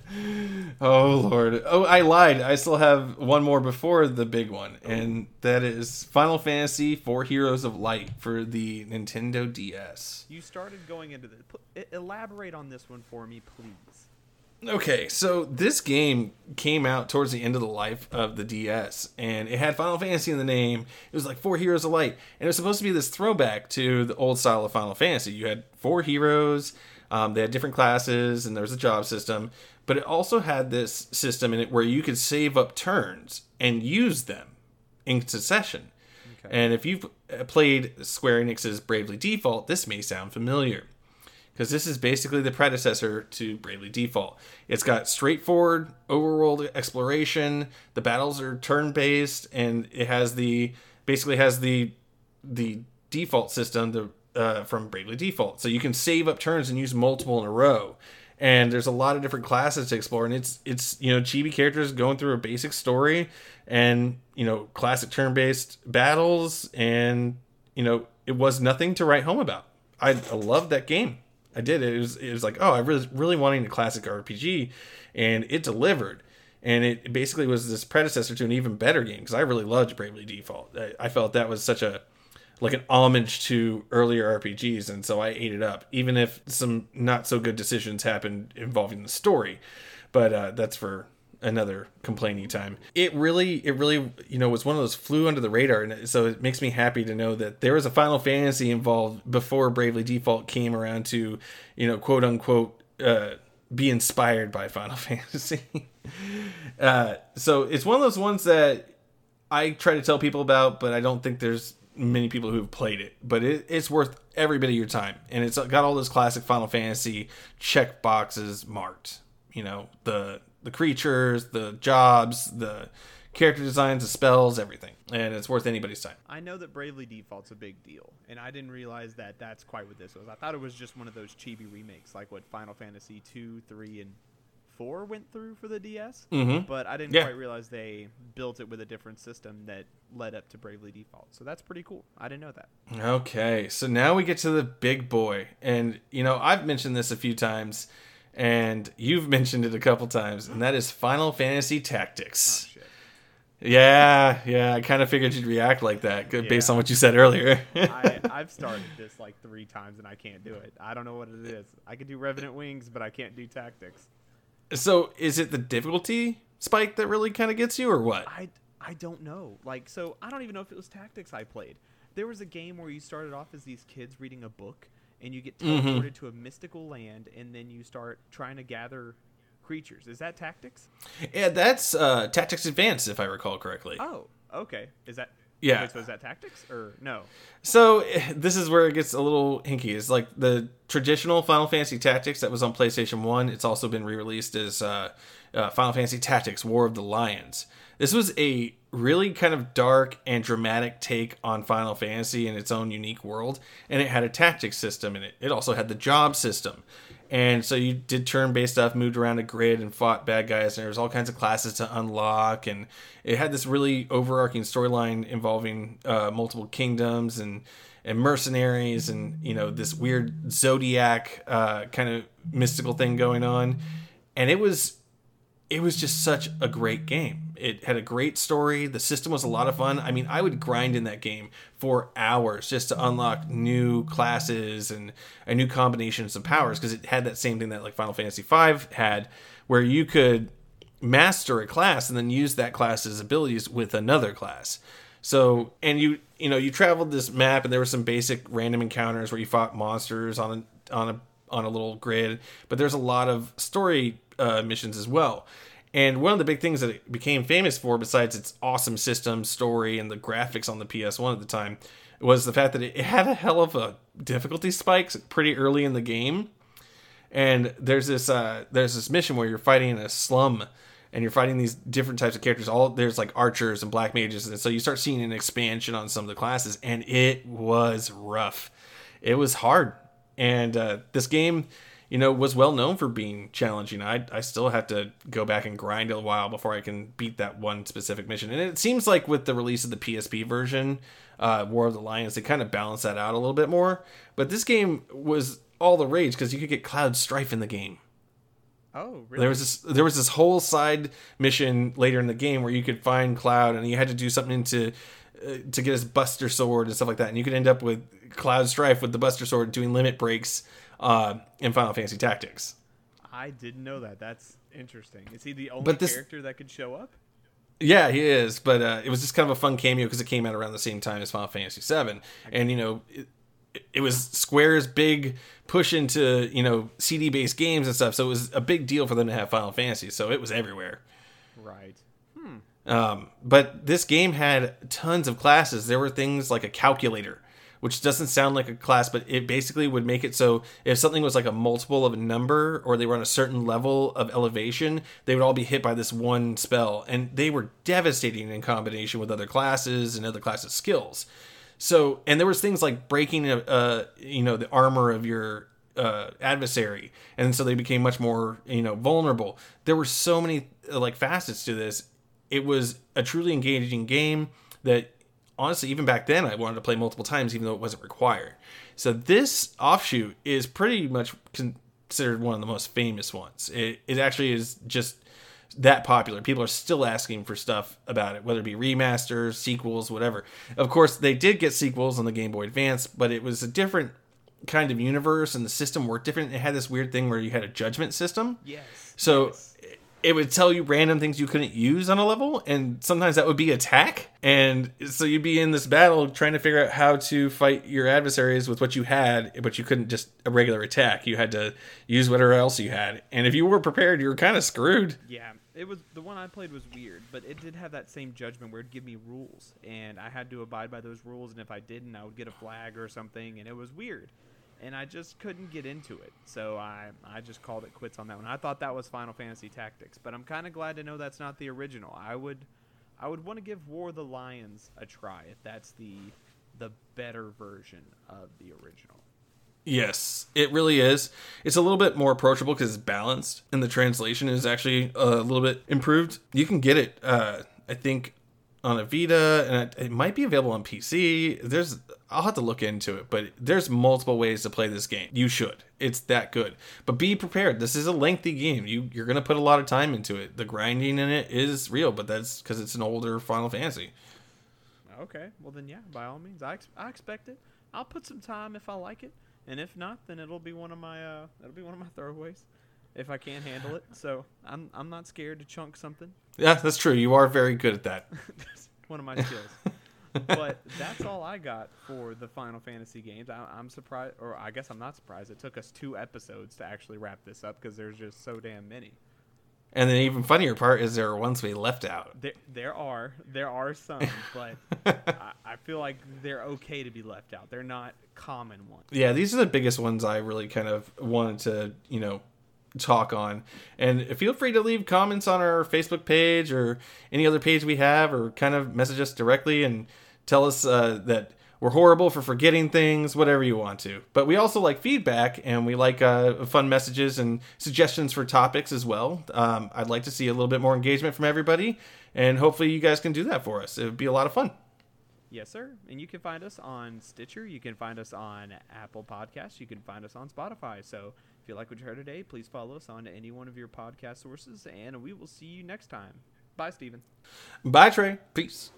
oh lord! Oh, I lied. I still have one more before the big one, oh. and that is Final Fantasy Four Heroes of Light for the Nintendo DS. You started going into the elaborate on this one for me, please. Okay, so this game came out towards the end of the life of the DS, and it had Final Fantasy in the name. It was like Four Heroes of Light, and it was supposed to be this throwback to the old style of Final Fantasy. You had four heroes. Um, they had different classes, and there was a job system, but it also had this system in it where you could save up turns and use them in succession. Okay. And if you've played Square Enix's Bravely Default, this may sound familiar because this is basically the predecessor to Bravely Default. It's got straightforward overworld exploration. The battles are turn-based, and it has the basically has the the default system the, uh, from Bravely Default. So you can save up turns and use multiple in a row. And there's a lot of different classes to explore, and it's it's you know chibi characters going through a basic story, and you know classic turn-based battles, and you know it was nothing to write home about. I, I loved that game. I did. It was it was like, oh, I was really wanting a classic RPG, and it delivered. And it basically was this predecessor to an even better game because I really loved Bravely Default. I, I felt that was such a like an homage to earlier RPGs, and so I ate it up, even if some not so good decisions happened involving the story. But uh, that's for another complaining time. It really, it really, you know, was one of those flew under the radar, and so it makes me happy to know that there was a Final Fantasy involved before Bravely Default came around to, you know, quote unquote, uh, be inspired by Final Fantasy. uh, so it's one of those ones that I try to tell people about, but I don't think there's many people who have played it. But it, it's worth every bit of your time, and it's got all those classic Final Fantasy check boxes marked. You know, the the creatures, the jobs, the character designs, the spells, everything, and it's worth anybody's time. I know that Bravely Default's a big deal, and I didn't realize that that's quite what this was. I thought it was just one of those chibi remakes, like what Final Fantasy two, three, and four went through for the DS. Mm-hmm. But I didn't Yeah. quite realize they built it with a different system that led up to Bravely Default. So that's pretty cool. I didn't know that. Okay, so now we get to the big boy. And, you know, I've mentioned this a few times, and you've mentioned it a couple times, and that is Final Fantasy Oh Tactics. shit. Yeah, yeah, I kind of figured you'd react like that based Yeah. on what you said earlier. I, I've started this like three times and I can't do it. I don't know what it is. I can do Revenant Wings, but I can't do Tactics. So, is it the difficulty spike that really kind of gets you, or what? I, I don't know. Like, so I don't even know if it was Tactics I played. There was a game where you started off as these kids reading a book, and you get Mhm. teleported to a mystical land, and then you start trying to gather creatures. Is that Tactics? Yeah, that's uh, Tactics Advanced, if I recall correctly. Oh, okay. Is that? Yeah. Is that Tactics or no? So this is where it gets a little hinky. It's like the traditional Final Fantasy Tactics that was on PlayStation One. It's also been re-released as uh, uh, Final Fantasy Tactics: War of the Lions. This was a really kind of dark and dramatic take on Final Fantasy in its own unique world, and it had a tactics system in it. It also had the job system. And so you did turn-based stuff, moved around a grid and fought bad guys, and there was all kinds of classes to unlock, and it had this really overarching storyline involving uh, multiple kingdoms and and mercenaries, and you know this weird zodiac uh, kind of mystical thing going on, and it was it was just such a great game. It had a great story. The system was a lot of fun. I mean, I would grind in that game for hours just to unlock new classes and, and new combinations of powers because it had that same thing that like Final Fantasy V had, where you could master a class and then use that class's abilities with another class. So, and you you know you traveled this map and there were some basic random encounters where you fought monsters on a on a on a little grid, but there's a lot of story uh, missions as well. And one of the big things that it became famous for, besides its awesome system, story, and the graphics on the PS1 at the time, was the fact that it had a hell of a difficulty spikes pretty early in the game. And there's this uh, there's this mission where you're fighting in a slum, and you're fighting these different types of characters. All there's like archers and black mages, and so you start seeing an expansion on some of the classes, and it was rough. It was hard, and uh, this game, you know, was well known for being challenging. I I still have to go back and grind a while before I can beat that one specific mission. And it seems like with the release of the PSP version, uh, War of the Lions, they kind of balance that out a little bit more. But this game was all the rage because you could get Cloud Strife in the game. Oh, really? There was this there was this whole side mission later in the game where you could find Cloud and you had to do something to uh, to get his Buster Sword and stuff like that, and you could end up with Cloud Strife with the Buster Sword doing limit breaks uh, in Final Fantasy Tactics. I didn't know that. That's interesting. Is he the only But this- character that could show up? Yeah, he is, but uh, it was just kind of a fun cameo because it came out around the same time as Final Fantasy VII, and you know, it, it was Square's big push into you know CD based games and stuff. So it was a big deal for them to have Final Fantasy. So it was everywhere. Right. Um, but this game had tons of classes. There were things like a calculator, which doesn't sound like a class, but it basically would make it so if something was like a multiple of a number or they were on a certain level of elevation, they would all be hit by this one spell. And they were devastating in combination with other classes and other classes' skills. So, and there was things like breaking, uh, you know, the armor of your uh, adversary, and so they became much more, you know, vulnerable. There were so many uh, like facets to this. It was a truly engaging game that, honestly, even back then, I wanted to play multiple times, even though it wasn't required. So this offshoot is pretty much considered one of the most famous ones. It, it actually is just that popular. People are still asking for stuff about it, whether it be remasters, sequels, whatever. Of course, they did get sequels on the Game Boy Advance, but it was a different kind of universe and the system worked different. It had this weird thing where you had a judgment system. Yes. So yes. It would tell you random things you couldn't use on a level, and sometimes that would be attack. And so you'd be in this battle trying to figure out how to fight your adversaries with what you had, but you couldn't just a regular attack. You had to use whatever else you had. And if you were prepared, you were kind of screwed. Yeah, it was the one I played was weird, but it did have that same judgment where it'd give me rules, and I had to abide by those rules. And if I didn't, I would get a flag or something, and it was weird. And I just couldn't get into it, so I I just called it quits on that one. I thought that was Final Fantasy Tactics, but I'm kind of glad to know that's not the original. I would I would want to give War of the Lions a try if that's the the better version of the original. Yes, it really is. It's a little bit more approachable because it's balanced, and the translation is actually a little bit improved. You can get it, uh, I think, on a Vita, and it, might be available on PC. There's, I'll have to look into it, but there's multiple ways to play this game. You should. It's that good. But be prepared. This is a lengthy game. You you're gonna put a lot of time into it. The grinding in it is real, but that's because it's an older Final Fantasy. Okay, well then yeah, by all means, I, ex- I expect it. I'll put some time if I like it, and if not, then it'll be one of my uh, it'll be one of my throwaways if I can't handle it. So I'm I'm not scared to chunk something. Yeah, that's true. You are very good at that. That's one of my skills. but that's all I got for the Final Fantasy games. I, I'm surprised, or I guess I'm not surprised. It took us two episodes to actually wrap this up because there's just so damn many. And the even funnier part is there are ones we left out. There, there are, there are some, but I, I feel like they're okay to be left out. They're not common ones. Yeah, these are the biggest ones I really kind of wanted to, you know, talk on. And feel free to leave comments on our Facebook page or any other page we have, or kind of message us directly and tell us uh, that we're horrible for forgetting things, whatever you want to. But we also like feedback and we like uh, fun messages and suggestions for topics as well. Um, I'd like to see a little bit more engagement from everybody, and hopefully you guys can do that for us. It would be a lot of fun. Yes, sir. And you can find us on Stitcher. You can find us on Apple Podcasts. You can find us on Spotify. So if you like what you heard today, please follow us on any one of your podcast sources, and we will see you next time. Bye, Steven. Bye, Trey. Peace.